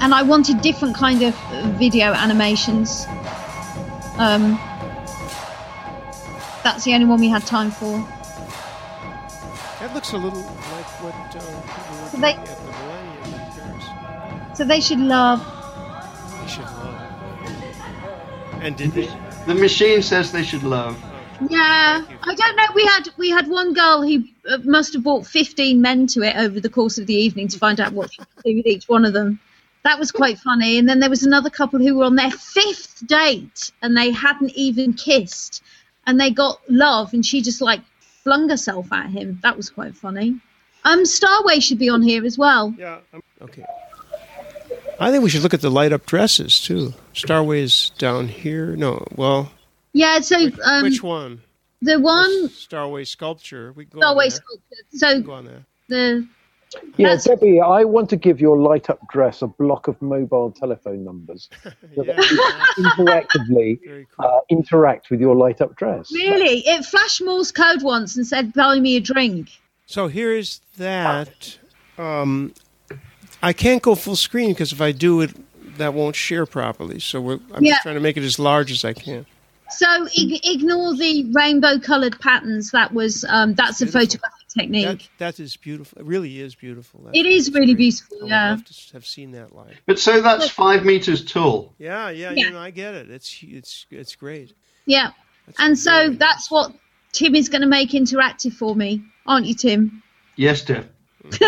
And I wanted different kind of video animations. Um, that's the only one we had time for. That looks a little like what uh, people were So doing they- at the Millennium in Paris. So they should love. They should love. And did they? The machine says they should love. Yeah, I don't know. We had we had one girl who must have brought fifteen men to it over the course of the evening to find out what she could do with each one of them. That was quite funny. And then there was another couple who were on their fifth date and they hadn't even kissed, and they got love, and she just like flung herself at him. That was quite funny. Um, Starway should be on here as well. Yeah. Okay. I think we should look at the light up dresses too. Starway's down here. No, well, Yeah. So um, which one? The one Starway sculpture. We can go on Starway there. sculpture. So Go on there. the Yeah, Debbie, I want to give your light up dress a block of mobile telephone numbers [laughs] so that you can interactively [laughs] uh, interact with your light up dress. really it flashed Morse code once and said, "Buy me a drink." So here's that. Um, I can't go full screen because if I do it, that won't share properly. So we're, I'm Yeah. just trying to make it as large as I can. So ig- ignore the rainbow coloured patterns. That was um, that's a photographic technique. That that is beautiful. It really is beautiful. That's it is really beautiful. I Yeah. love to have seen that live. But so that's five meters tall. Yeah, yeah, Yeah. You know, I get it. It's it's it's great. Yeah. And so that's what Tim is going to make interactive for me, aren't you, Tim? Yes, Deb. [laughs]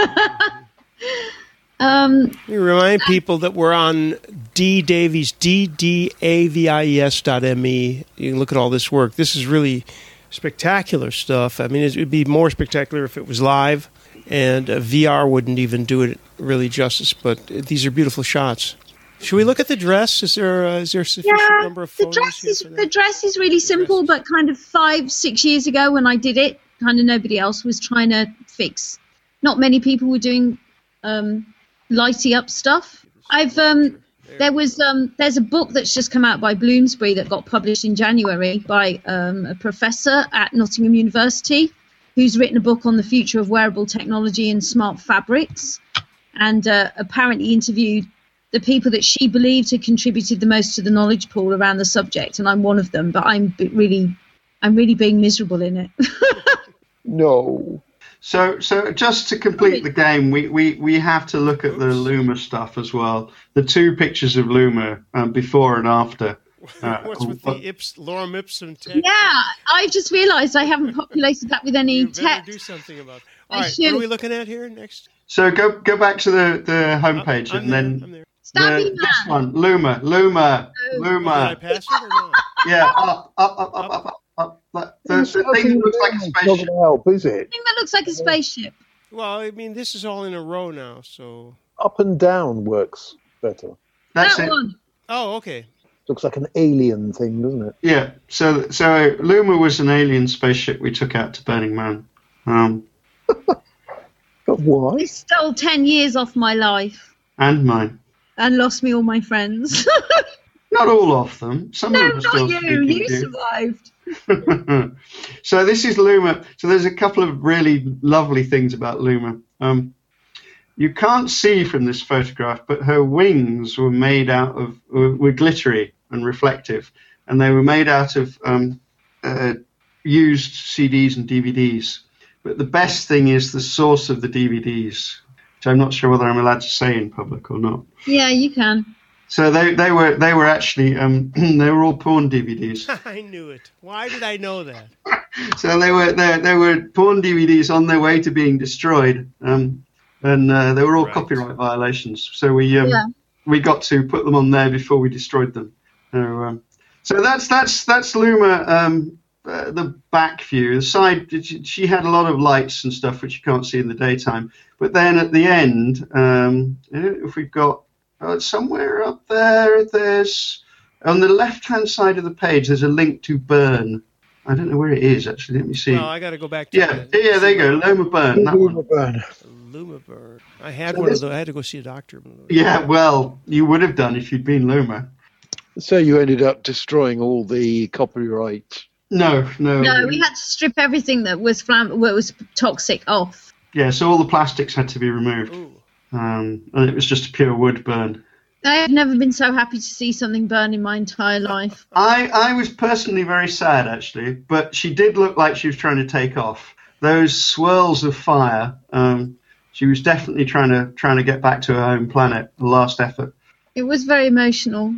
Um, You remind people that we're on D Davies, D D A V I E S dot M E. You can look at all this work. This is really spectacular stuff. I mean, it would be more spectacular if it was live, and uh, VR wouldn't even do it really justice. But these are beautiful shots. Should we look at the dress? Is there uh, is there a sufficient yeah, number of the dress is the dress is really simple, but kind of five six years ago when I did it, kind of nobody else was trying to fix. Not many people were doing um, lighty up stuff. I've um, there was um, there's a book that's just come out by Bloomsbury that got published in January by um, a professor at Nottingham University who's written a book on the future of wearable technology and smart fabrics, and uh, apparently interviewed the people that she believed had contributed the most to the knowledge pool around the subject, and I'm one of them. But I'm really, I'm really being miserable in it. [laughs] No. So, so just to complete the game, we, we, we have to look at the Luma stuff as well. The two pictures of Luma um, before and after. [laughs] Uh, What's with the Ips, Lorem Ipsum text? yeah, I just realised I haven't populated that with any You better text. do something about. It. I All right, what should. are we looking at here next? so go go back to the, the homepage and then Stampy the, this one, Luma, Luma, Did I Luma. pass it or not? Yeah, up, up, up, up, up, up, up. That- The, the thing that looks like a It's not spaceship. going to help, is it? thing that looks like a spaceship. Well, I mean, this is all in a row now, so. Up and down works better. That's that it. one. Oh, okay. Looks like an alien thing, doesn't it? Yeah. So so Luma was an alien spaceship we took out to Burning Man. Um, [laughs] But why? It stole ten years off my life and mine. and lost me all my friends. [laughs] Not all of them. Some no, of them not you. You survived. [laughs] so this is Luma. So there's a couple of really lovely things about Luma. Um, you can't see from this photograph, but her wings were made out of were, glittery and reflective, and they were made out of um, uh, used CDs and DVDs. But the best thing is the source of the DVDs, which I'm not sure whether I'm allowed to say in public or not. Yeah, you can. So they, they were they were actually um, [clears throat] they were all porn DVDs. [laughs] I knew it. Why did I know that? [laughs] So they were they, they were porn DVDs on their way to being destroyed, um, and uh, they were all copyright violations. So we um, Yeah. we got to put them on there before we destroyed them. So, um, so that's that's that's Luma um, uh, the back view, the side. She, she had a lot of lights and stuff which you can't see in the daytime. But then at the end, um, if we've got uh, somewhere up there, there's on the left-hand side of the page. There's a link to Burn. I don't know where it is actually. Let me see. Well, I got to go back to yeah, yeah, there you go. Luma Burn. That one. Burn. Lumaburn. I had So one this- of those. I had to go see a doctor. Yeah, well, you would have done if you'd been Loma. So you ended up destroying all the copyright. No, no. No, we had to strip everything that was flam- what was toxic off. Yeah, so all the plastics had to be removed. Um, and it was just a pure wood burn. I have never been so happy to see something burn in my entire life. I, I was personally very sad actually, but she did look like she was trying to take off. Those swirls of fire, um, she was definitely trying to trying to get back to her home planet. The last effort. It was very emotional.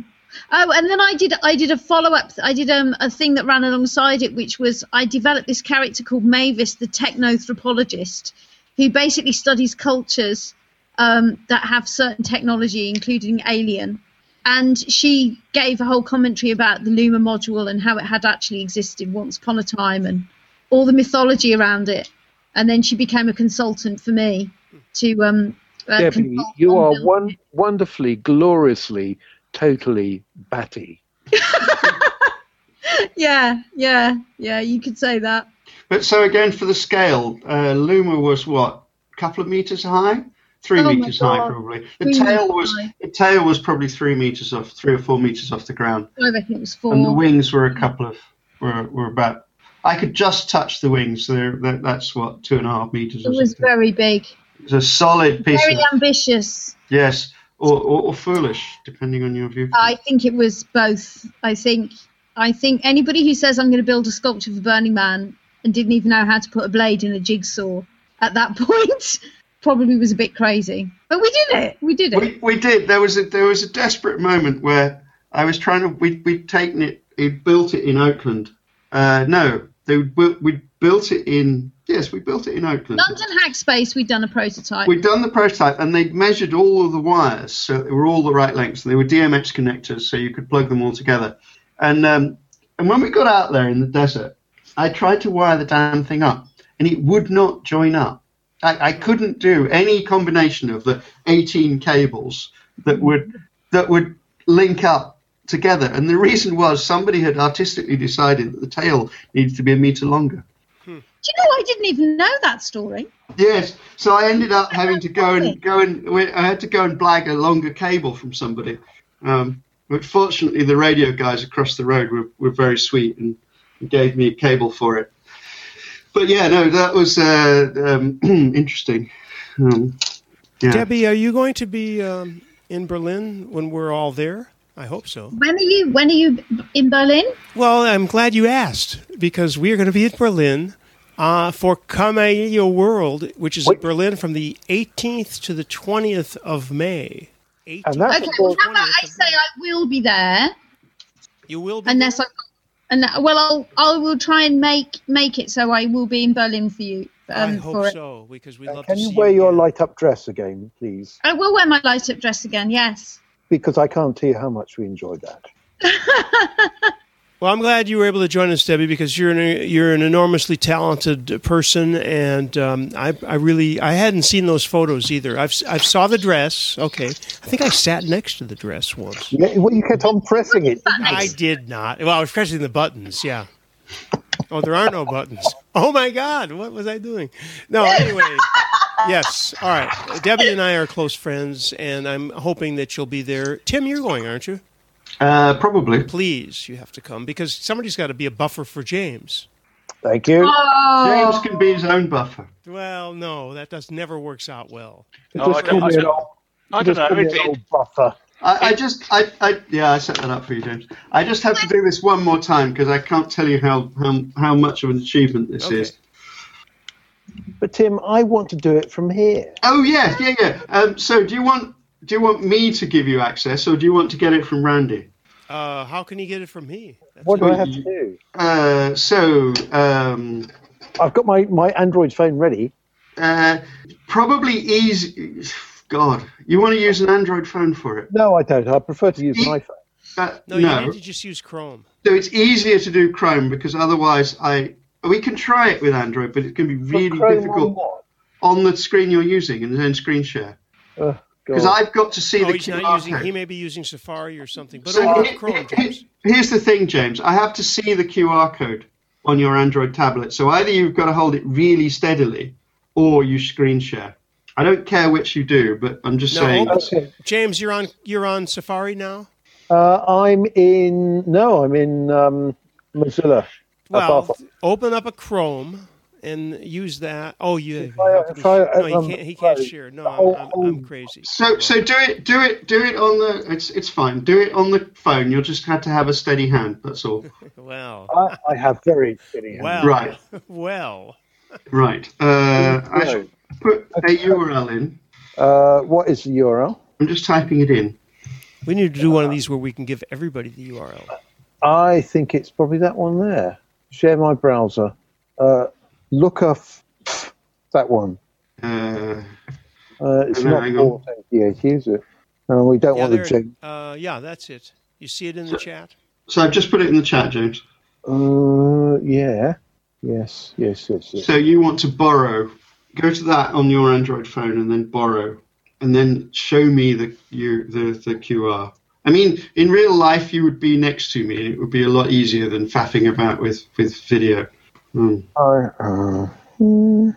Oh, and then I did I did a follow up. I did um, a thing that ran alongside it, which was I developed this character called Mavis, the technoanthropologist, who basically studies cultures um, that have certain technology, including alien. And she gave a whole commentary about the Luma module and how it had actually existed once upon a time and all the mythology around it. And then she became a consultant for me to um, uh, Debbie, you are one wonderfully, gloriously, totally batty. [laughs] yeah, yeah, yeah. You could say that. But so again for the scale, uh, Luma was what a couple of meters high, three Oh meters high probably. The Three tail was high. the tail was probably three meters off, three or four meters off the ground. I reckon it was four. and the wings were a couple of were, were about I could just touch the wings. So they're, that, that's what two and a half meters. it was very big, It's a solid piece. very of, ambitious. yes, or, or, or foolish, depending on your view. I think it was both. I think I think anybody who says I'm going to build a sculpture for Burning Man and didn't even know how to put a blade in a jigsaw at that [laughs] point probably was a bit crazy. But we did it. We did it. We, we did. There was a there was a desperate moment where I was trying to. We we'd taken it. We built it in Oakland. Uh, no, they built. We built it in. Yes, we built it in Oakland. London Hackspace, we'd done a prototype. We'd done the prototype and they'd measured all of the wires, so they were all the right lengths. They were DMX connectors, so you could plug them all together. And um, and when we got out there in the desert, I tried to wire the damn thing up, and it would not join up. I, I couldn't do any combination of the 18 cables that would that would link up together. And the reason was somebody had artistically decided that the tail needed to be a meter longer. Do you know I didn't even know that story? Yes, so I ended up having to go and go and I had to go and blag a longer cable from somebody. Um, but fortunately, the radio guys across the road were, were very sweet and gave me a cable for it. But yeah, no, that was uh, um, [clears throat] interesting. Um, yeah. Debbie, are you going to be um, in Berlin when we're all there? I hope so. When are you when are you in Berlin? Well, I'm glad you asked because we are going to be in Berlin uh, for Kamailio World, which is in Berlin from the 18th to the 20th of May. And Okay, that's well, how about I say I will be there You will be unless I and well I'll I will try and make make it so I will be in Berlin for you um, I for hope it. so because we love Can to you see wear you. your light up dress again, please? I will wear my light up dress again. Yes. Because I can't tell you how much we enjoyed that. [laughs] Well, I'm glad you were able to join us, Debbie, because you're an you're an enormously talented person, and um, I I really I hadn't seen those photos either. I've I've saw the dress. Okay, I think I sat next to the dress once. Yeah, well, you kept on pressing it. I did not. Well, I was pressing the buttons. Yeah. Oh, there are no buttons. Oh my God, what was I doing? No, anyway. Yes. All right. Debbie and I are close friends, and I'm hoping that you'll be there. Tim, you're going, aren't you? Uh, probably. Please, you have to come because somebody's got to be a buffer for James. Thank you. James can be his own buffer. Well, no, that does never works out well. Oh, Just call me an old, I just don't call know. me It, an it, old buffer. I, I just, I, I, yeah, I set that up for you, James. I just have to do this one more time because I can't tell you how, how, how much of an achievement this Okay. is. But Tim, I want to do it from here. Oh yeah, yeah, yeah. Um, so do you want, do you want me to give you access, or do you want to get it from Randy? Uh, how can you get it from me? What do I have to do? Uh, so, um, I've got my, my Android phone ready. uh, probably easy. God, you want to use an Android phone for it? No, I don't. I prefer to use an E- iPhone. Uh, No, no. you need to just use Chrome. So it's easier to do Chrome because otherwise I we can try it with Android, but it's going to be really Chrome on difficult on the screen you're using and then screen share. Oh, Because I've got to see oh, the he's QR not using. code. He may be using Safari or something. But So open he- Chrome, he- James. Here's the thing, James. I have to see the QR code on your Android tablet. So either you've got to hold it really steadily, or you screen share. I don't care which you do, but I'm just No, saying. open- James, you're on. You're on Safari now. Uh, I'm in. No, I'm in um, Mozilla. Well, open up a Chrome and use that. Oh, you. I- have to be- if I- no, he um, can't. He can't share. No, I'm, I'm, I'm crazy. So so do it do it do it on the it's it's fine. Do it on the phone. You'll just have to have a steady hand. That's all. [laughs] Well, I, I have very steady hands. well, Right. [laughs] Well, Right. Uh, I should [laughs] put a URL in. Uh, what is the URL? I'm just typing it in. we need to do one of these where we can give everybody the URL. I think it's probably that one there. Share my browser. Uh, look up that one. Uh, Uh, it's not hang on. authenticated, is it? No, we don't Yeah, want the there, James. uh, yeah, that's it. You see it in the chat. So I've just put it in the chat, James. Uh, yeah. Yes, yes, yes, yes. So you want to borrow? Go to that on your Android phone and then borrow, and then show me the you the the QR. I mean, in real life, you would be next to me, and it would be a lot easier than faffing about with with video. Hmm. I, uh, hmm,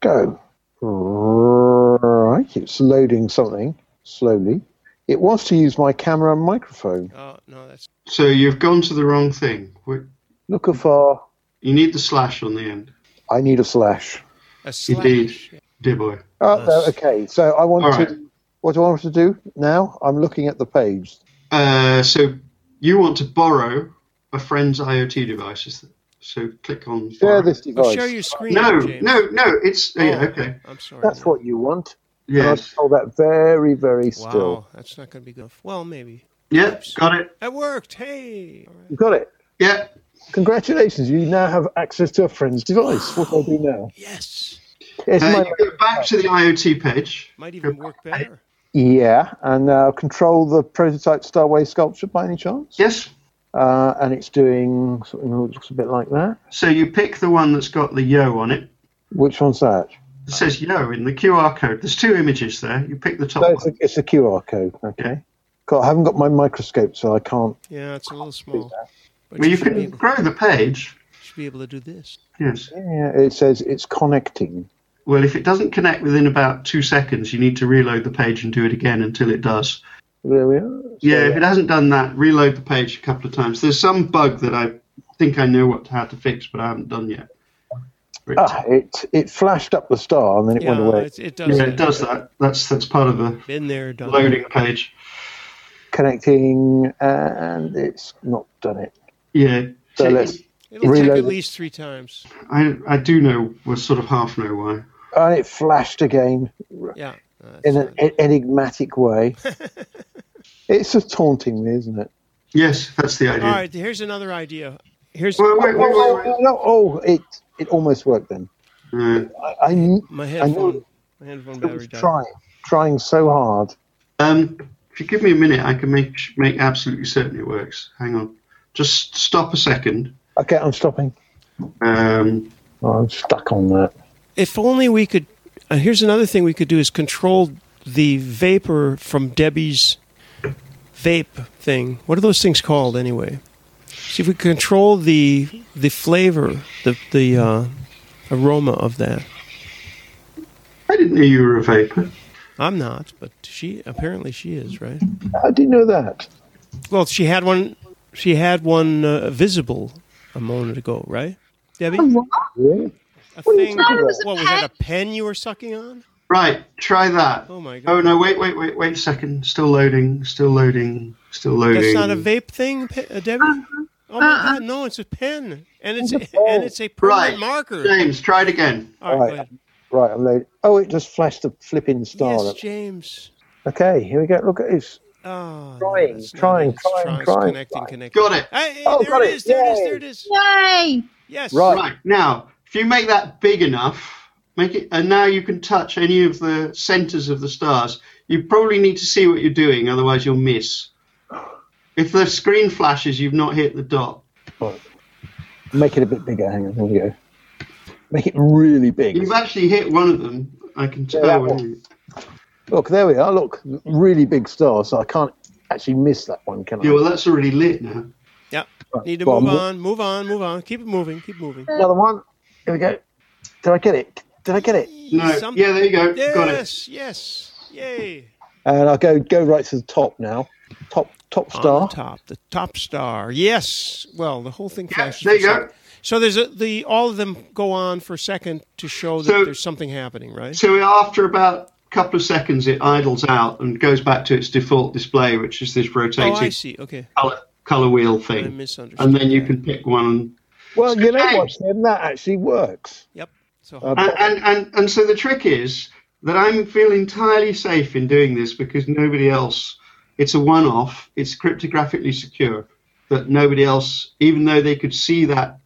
go. Right, it's loading something slowly. It wants to use my camera and microphone. Oh no, that's So you've gone to the wrong thing. Wait, Look afar. You need the slash on the end. I need a slash. a slash. Indeed, dear boy. Oh, no, okay. So I want All to. right. What do I want to do now? I'm looking at the page. Uh, so you want to borrow a friend's IoT device. Is that- So click on Share borrow. this Oh, device. share your screen. No, James. no, no. It's Oh, yeah, okay. I'm sorry. That's what you want. And Yes. I'll hold that very, very still. Wow, still. that's not going to be good. Well, maybe. Yeah, got it. It worked. Hey. All right. You got it. Yeah. Congratulations. You now have access to a friend's device. What do I do now? Yes. It's Uh, you go back to the IoT page. Might even work better. yeah, and now control the prototype Starway sculpture by any chance? Yes. Uh, and it's doing something that looks a bit like that. So you pick the one that's got the yo on it. Which one's that? It says yo in the QR code. There's two images there. You pick the top No, it's, a, one. it's a QR code. Okay. God, I haven't got my microscope, so I can't. Yeah, it's a little small. But Well, you should, be can able, grow the page. should be able to do this. Yes. Yeah, it says it's connecting. Well, if it doesn't connect within about two seconds, you need to reload the page and do it again until it does. There we are. Yeah, if it hasn't done that, reload the page a couple of times. There's some bug that I think I know what how to fix, but I haven't done yet. Ah, it it flashed up the star and then it Yeah, went away. it's, it does. yeah, that. it does that. That's that's part of the Been there, done loading page. Connecting, and it's not done it. Yeah. So See, let's. It'll Reload take at least three times. I I do know, well, sort of half know why. And it flashed again Yeah. No, that's in an e- enigmatic way. [laughs] it's just taunting me, isn't it? Yes, that's the idea. All right, here's another idea. Here's Wait, wait, wait, wait, Oh, wait. no, oh, it it almost worked then. Uh, I, I, my I headphone. know My headphone it battery died. trying, trying so hard. um, if you give me a minute, I can make make absolutely certain it works. Hang on, just stop a second. Okay, I'm stopping. Um, Oh, I'm stuck on that. If only we could. Uh, here's another thing we could do is control the vapor from Debbie's vape thing. What are those things called anyway? See if we control the the flavor, the the uh, aroma of that. I didn't know you were a vapor. I'm not, but she apparently she is, right? How do you know that? Well, she had one. She had one uh, visible a moment ago, right, Debbie? Really? A What are you thing. talking about? What was that? A pen you were sucking on? Right, try that. Oh my god! Oh no, wait, wait, wait, wait a second. Still loading. Still loading. Still loading. That's not a vape thing, Pe- uh, Debbie. Oh my Uh-uh. god! No, it's a pen, and it's It's a a, and it's a permanent Right, marker. James, try it again. All right, Right. go ahead. Right, I'm loading. Oh, it just flashed the flipping star. Yes, up. James. Okay, here we go. Look at this. Oh, Trying, that's not trying, trying, trying, trying. Connecting, connecting. Got it. Hey, hey, Oh, there got it it. is. There it is. There it is. Yay! Yes. Right. Right now, if you make that big enough, make it, and now you can touch any of the centers of the stars. You probably need to see what you're doing, otherwise you'll miss. If the screen flashes, you've not hit the dot. Make it a bit bigger. Hang on, here we go. Make it really big. You've actually hit one of them. I can tell. that when one. you- Look, there we are. Look, really big star. So I can't actually miss that one, can I? Yeah, well, that's already lit now. Yep. Right, Need to well, move mo- on, move on, move on. Keep it moving, keep moving. Uh, Another one. Here we go. Did I get it? Did I get it? No. Some- Yeah, there you go. Got it. Yes, yes. Yay. And I'll go go right to the top now. Top top On star. the top, the top star. Yes. Well, the whole thing flashes. there you go. second. So there's a, the all of them go on for a second to show that So- there's something happening, right? So after about a couple of seconds, it idles out and goes back to its default display, which is this rotating oh, I see. Okay. color, color wheel I thing. misunderstood. And then you can pick one. Well, you know what, Tim? That actually works. Yep. So Uh, And, and, and, and so the trick is that I'm feel entirely safe in doing this because nobody else, it's a one off, it's cryptographically secure, that nobody else, even though they could see that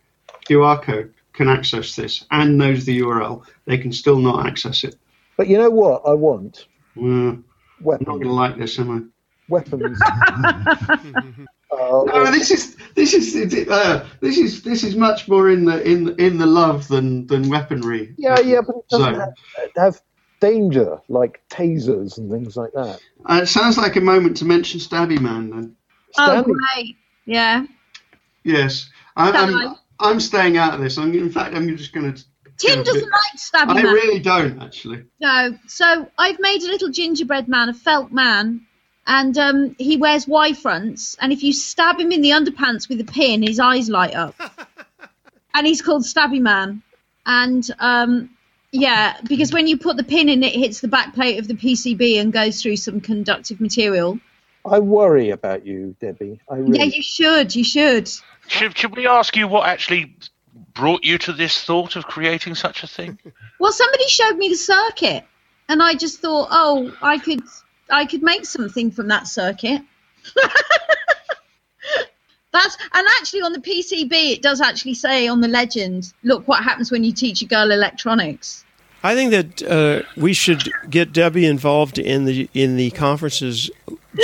QR code, can access this and knows the URL, they can still not access it. But you know what? I want Uh, I'm not going to like this, am I? Weapons. [laughs] [laughs] uh, No, this is this is uh, this is this is much more in the in in the love than than weaponry. yeah, yeah, but it doesn't So- have, have danger like tasers and things like that. Uh, it sounds like a moment to mention Stabby Man. Then Oh, Stanley. great. Yeah. yes, I, I'm I'm staying out of this. I'm in fact I'm just going to. Tim doesn't like Stabby I Man. I really don't actually. No. So I've made a little gingerbread man, a felt man, and um, he wears Y fronts. And if you stab him in the underpants with a pin, his eyes light up. [laughs] and he's called Stabby Man. And um, yeah, because when you put the pin in, it hits the back plate of the PCB and goes through some conductive material. I worry about you, Debbie. I really. Yeah, you should. You should. Should, should we ask you what actually brought you to this thought of creating such a thing? Well, somebody showed me the circuit, and I just thought, oh, I could, I could make something from that circuit. [laughs] That's and actually on the PCB, it does actually say on the legend, look what happens when you teach a girl electronics. I think that uh, we should get Debbie involved in the in the conferences,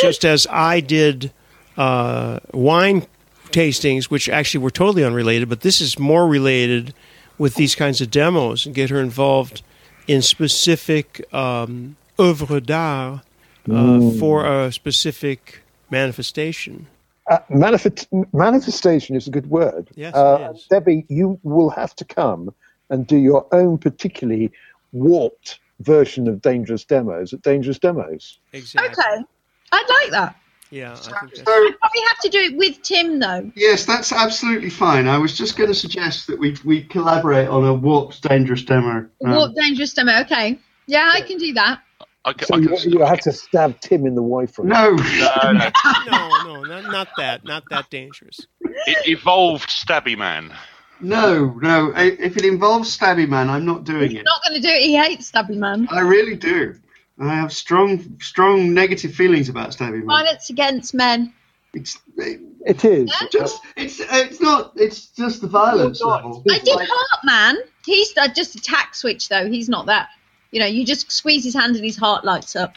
just as I did uh, wine tastings, which actually were totally unrelated. But this is more related with these kinds of demos, and get her involved in specific um, d'art uh, for a specific manifestation. Uh, manifest- manifestation is a good word. Yes, uh, it is. Debbie, you will have to come and do your own particularly warped version of Dangerous Demos at Dangerous Demos. Exactly. Okay, I'd like that. Yeah, I think So I'd probably have to do it with Tim though. yes, that's absolutely fine. I was just going to suggest that we we collaborate on a warped dangerous demo. Um, Warp dangerous demo. Okay, yeah, I can do that. I, c- So I you, can- you have to stab Tim in the wife from no, No, no. [laughs] no, no, not, not that, not that dangerous. It evolved Stabby Man. no, no. If it involves Stabby Man, I'm not doing it. He's it. not going to do it. He hates Stabby Man. I really do. I have strong, strong negative feelings about Stabby Man. Violence against men. It's it, It is. just, it's, it's not. It's just the violence level. I did Heart Man. He's uh, just a tack switch though. He's not that. You know, you just squeeze his hand and his heart lights up.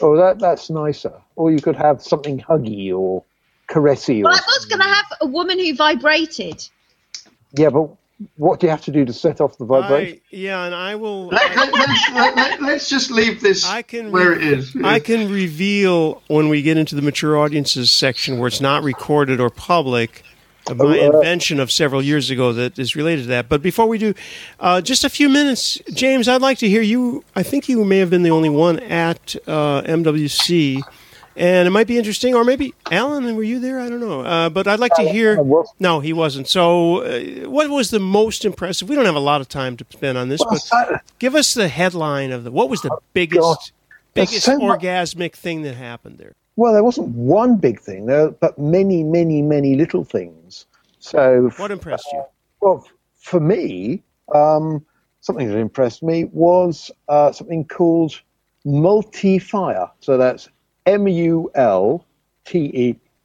Oh, that that's nicer. Or you could have something huggy or caressy. Well, Or I was going to have a woman who vibrated. yeah, but what do you have to do to set off the vibration? I, yeah, and I will. Let, let, let's, let, let, let's just leave this I can where re- it is. I can reveal when we get into the mature audiences section where it's not recorded or public. My Oh, invention of several years ago that is related to that. But before we do, uh, just a few minutes, James. I'd like to hear you. I think you may have been the only one at uh, MWC, and it might be interesting. Or maybe Alan, were you there? I don't know. Uh, but I'd like to hear. No, he wasn't. So, uh, what was the most impressive? We don't have a lot of time to spend on this, but give us the headline of the. What was the biggest, God. Biggest so orgasmic thing that happened there? Well, there wasn't one big thing there, but many, many, many little things. So, What impressed you? well, for me, um, something that impressed me was uh, something called MulteFire. So that's M-U-L-T-E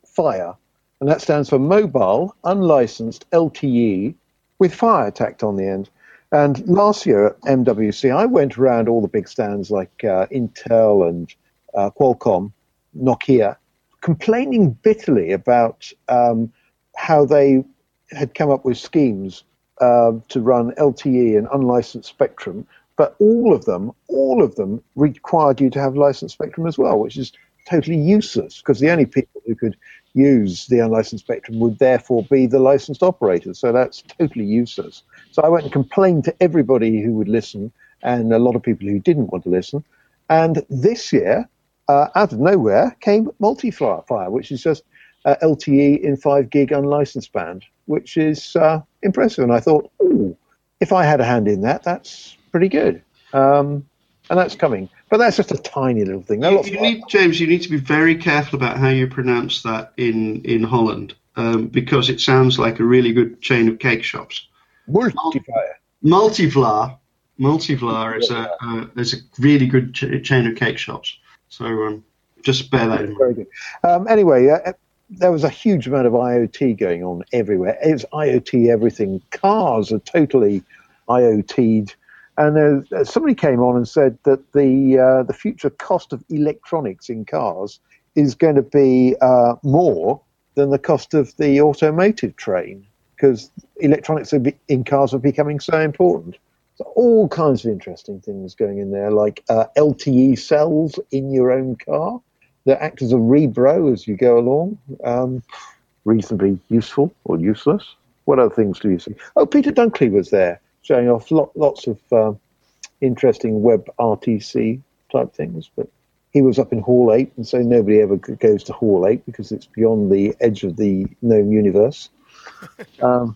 fire, and that stands for mobile unlicensed LTE with fire tacked on the end. And last year at MWC, I went around all the big stands like uh, Intel and uh, Qualcomm, Nokia, complaining bitterly about um, how they had come up with schemes uh, to run LTE and unlicensed spectrum, but all of them, all of them required you to have licensed spectrum as well, which is totally useless because the only people who could use the unlicensed spectrum would therefore be the licensed operators. So that's totally useless. So I went and complained to everybody who would listen and a lot of people who didn't want to listen. And this year, uh, out of nowhere, came MulteFire, which is just uh, LTE in 5 gig unlicensed band, which is uh, impressive. And I thought, oh, if I had a hand in that, that's pretty good. Um, and that's coming. But that's just a tiny little thing. You, you need, James, you need to be very careful about how you pronounce that in, in Holland um, because it sounds like a really good chain of cake shops. MulteFire. Multivlaai. Multivlaai is a, uh, is a really good ch- chain of cake shops. So um, just bear that in mind. Very good. Um, anyway, uh, there was a huge amount of IoT going on everywhere. It's IoT everything. Cars are totally IoT'd. And uh, somebody came on and said that the uh, the future cost of electronics in cars is going to be uh, more than the cost of the automotive train because electronics be, in cars are becoming so important. So all kinds of interesting things going in there, like uh, LTE cells in your own car that act as a rebro as you go along. Um, reasonably useful or useless. What other things do you see? Oh, Peter Dunkley was there showing off lot, lots of uh, interesting web RTC type things, but he was up in Hall 8, and so nobody ever goes to Hall 8 because it's beyond the edge of the known universe. [laughs] um,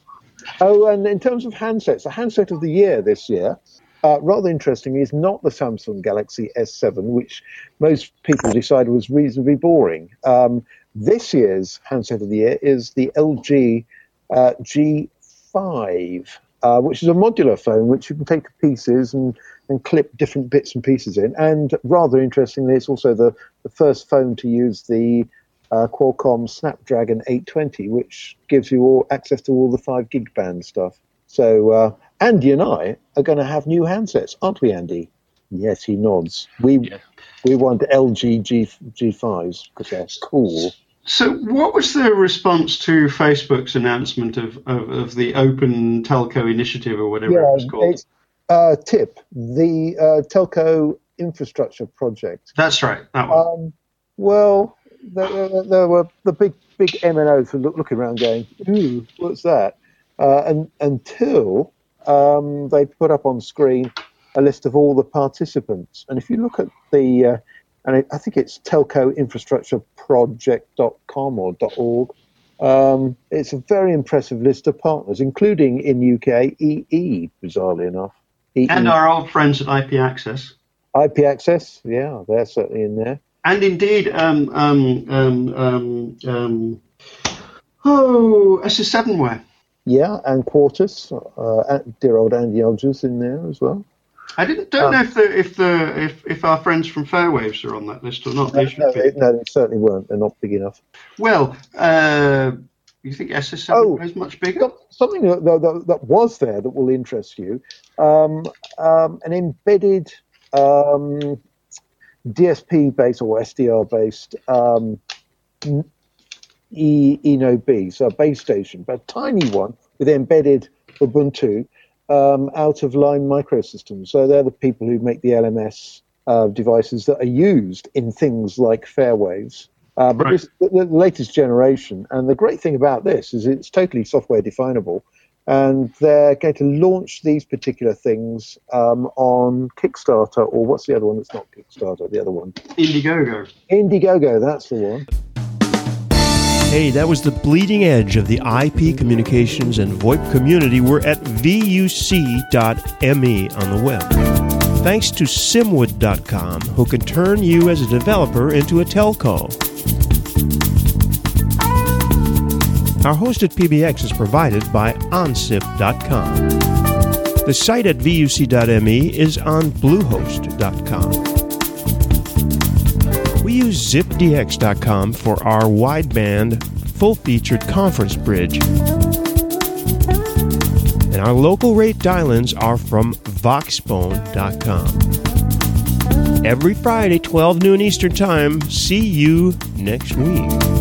oh, and in terms of handsets, the handset of the year this year, uh, rather interesting, is not the Samsung Galaxy S7, which most people decided was reasonably boring. Um, this year's handset of the year is the LG uh, G5, uh, which is a modular phone which you can take pieces and, and clip different bits and pieces in. And rather interestingly, it's also the, the first phone to use the uh, Qualcomm Snapdragon 820, which gives you all access to all the 5 gig band stuff. So uh, Andy and I are going to have new handsets, aren't we, Andy? Yes, he nods. We yeah. we want LG G, G5s because they're cool. So, what was the response to Facebook's announcement of, of, of the Open Telco Initiative or whatever yeah, it was called? Uh, TIP, the uh, Telco Infrastructure Project. That's right, that one. Um, well, there, there, were the big big MNOs were look, looking around going, ooh, what's that? Uh, and until um, they put up on screen a list of all the participants. And if you look at the, uh, and I think it's telcoinfrastructureproject.com or .org, um, it's a very impressive list of partners, including in UK EE, bizarrely enough. EE. And our old friends at IP Access. IP Access, yeah, they're certainly in there. And indeed, um, um, um, um, um oh, SS7ware. Yeah, and Quortus, uh, dear old Andy Odgers in there as well. I didn't don't um, know if the if the if, if our friends from Fairwaves are on that list or not. They no, they, no, they certainly weren't. They're not big enough. Well, uh, you think SS7 oh, is much bigger? Something that, that, that, was there that will interest you: um, um, an embedded um, DSP based or SDR based um, e, eNodeB, so a base station, but a tiny one with embedded Ubuntu um, out of Lime Microsystems. So they're the people who make the LMS uh, devices that are used in things like Fairwaves. Uh, but right. this, the, the, latest generation, and the great thing about this is it's totally software definable, and they're going to launch these particular things um, on Kickstarter, or what's the other one that's not Kickstarter? The other one, Indiegogo. Indiegogo, that's the one. Hey, that was the bleeding edge of the IP communications and VoIP community. We're at vuc.me on the web. Thanks to Simwood.com, who can turn you as a developer into a telco. Our host at PBX is provided by OnSIP.com. The site at vuc.me is on Bluehost.com. We use zipdx.com for our wideband, full featured conference bridge. And our local rate dial ins are from voxbone.com. Every Friday, 12 noon Eastern Time, see you next week.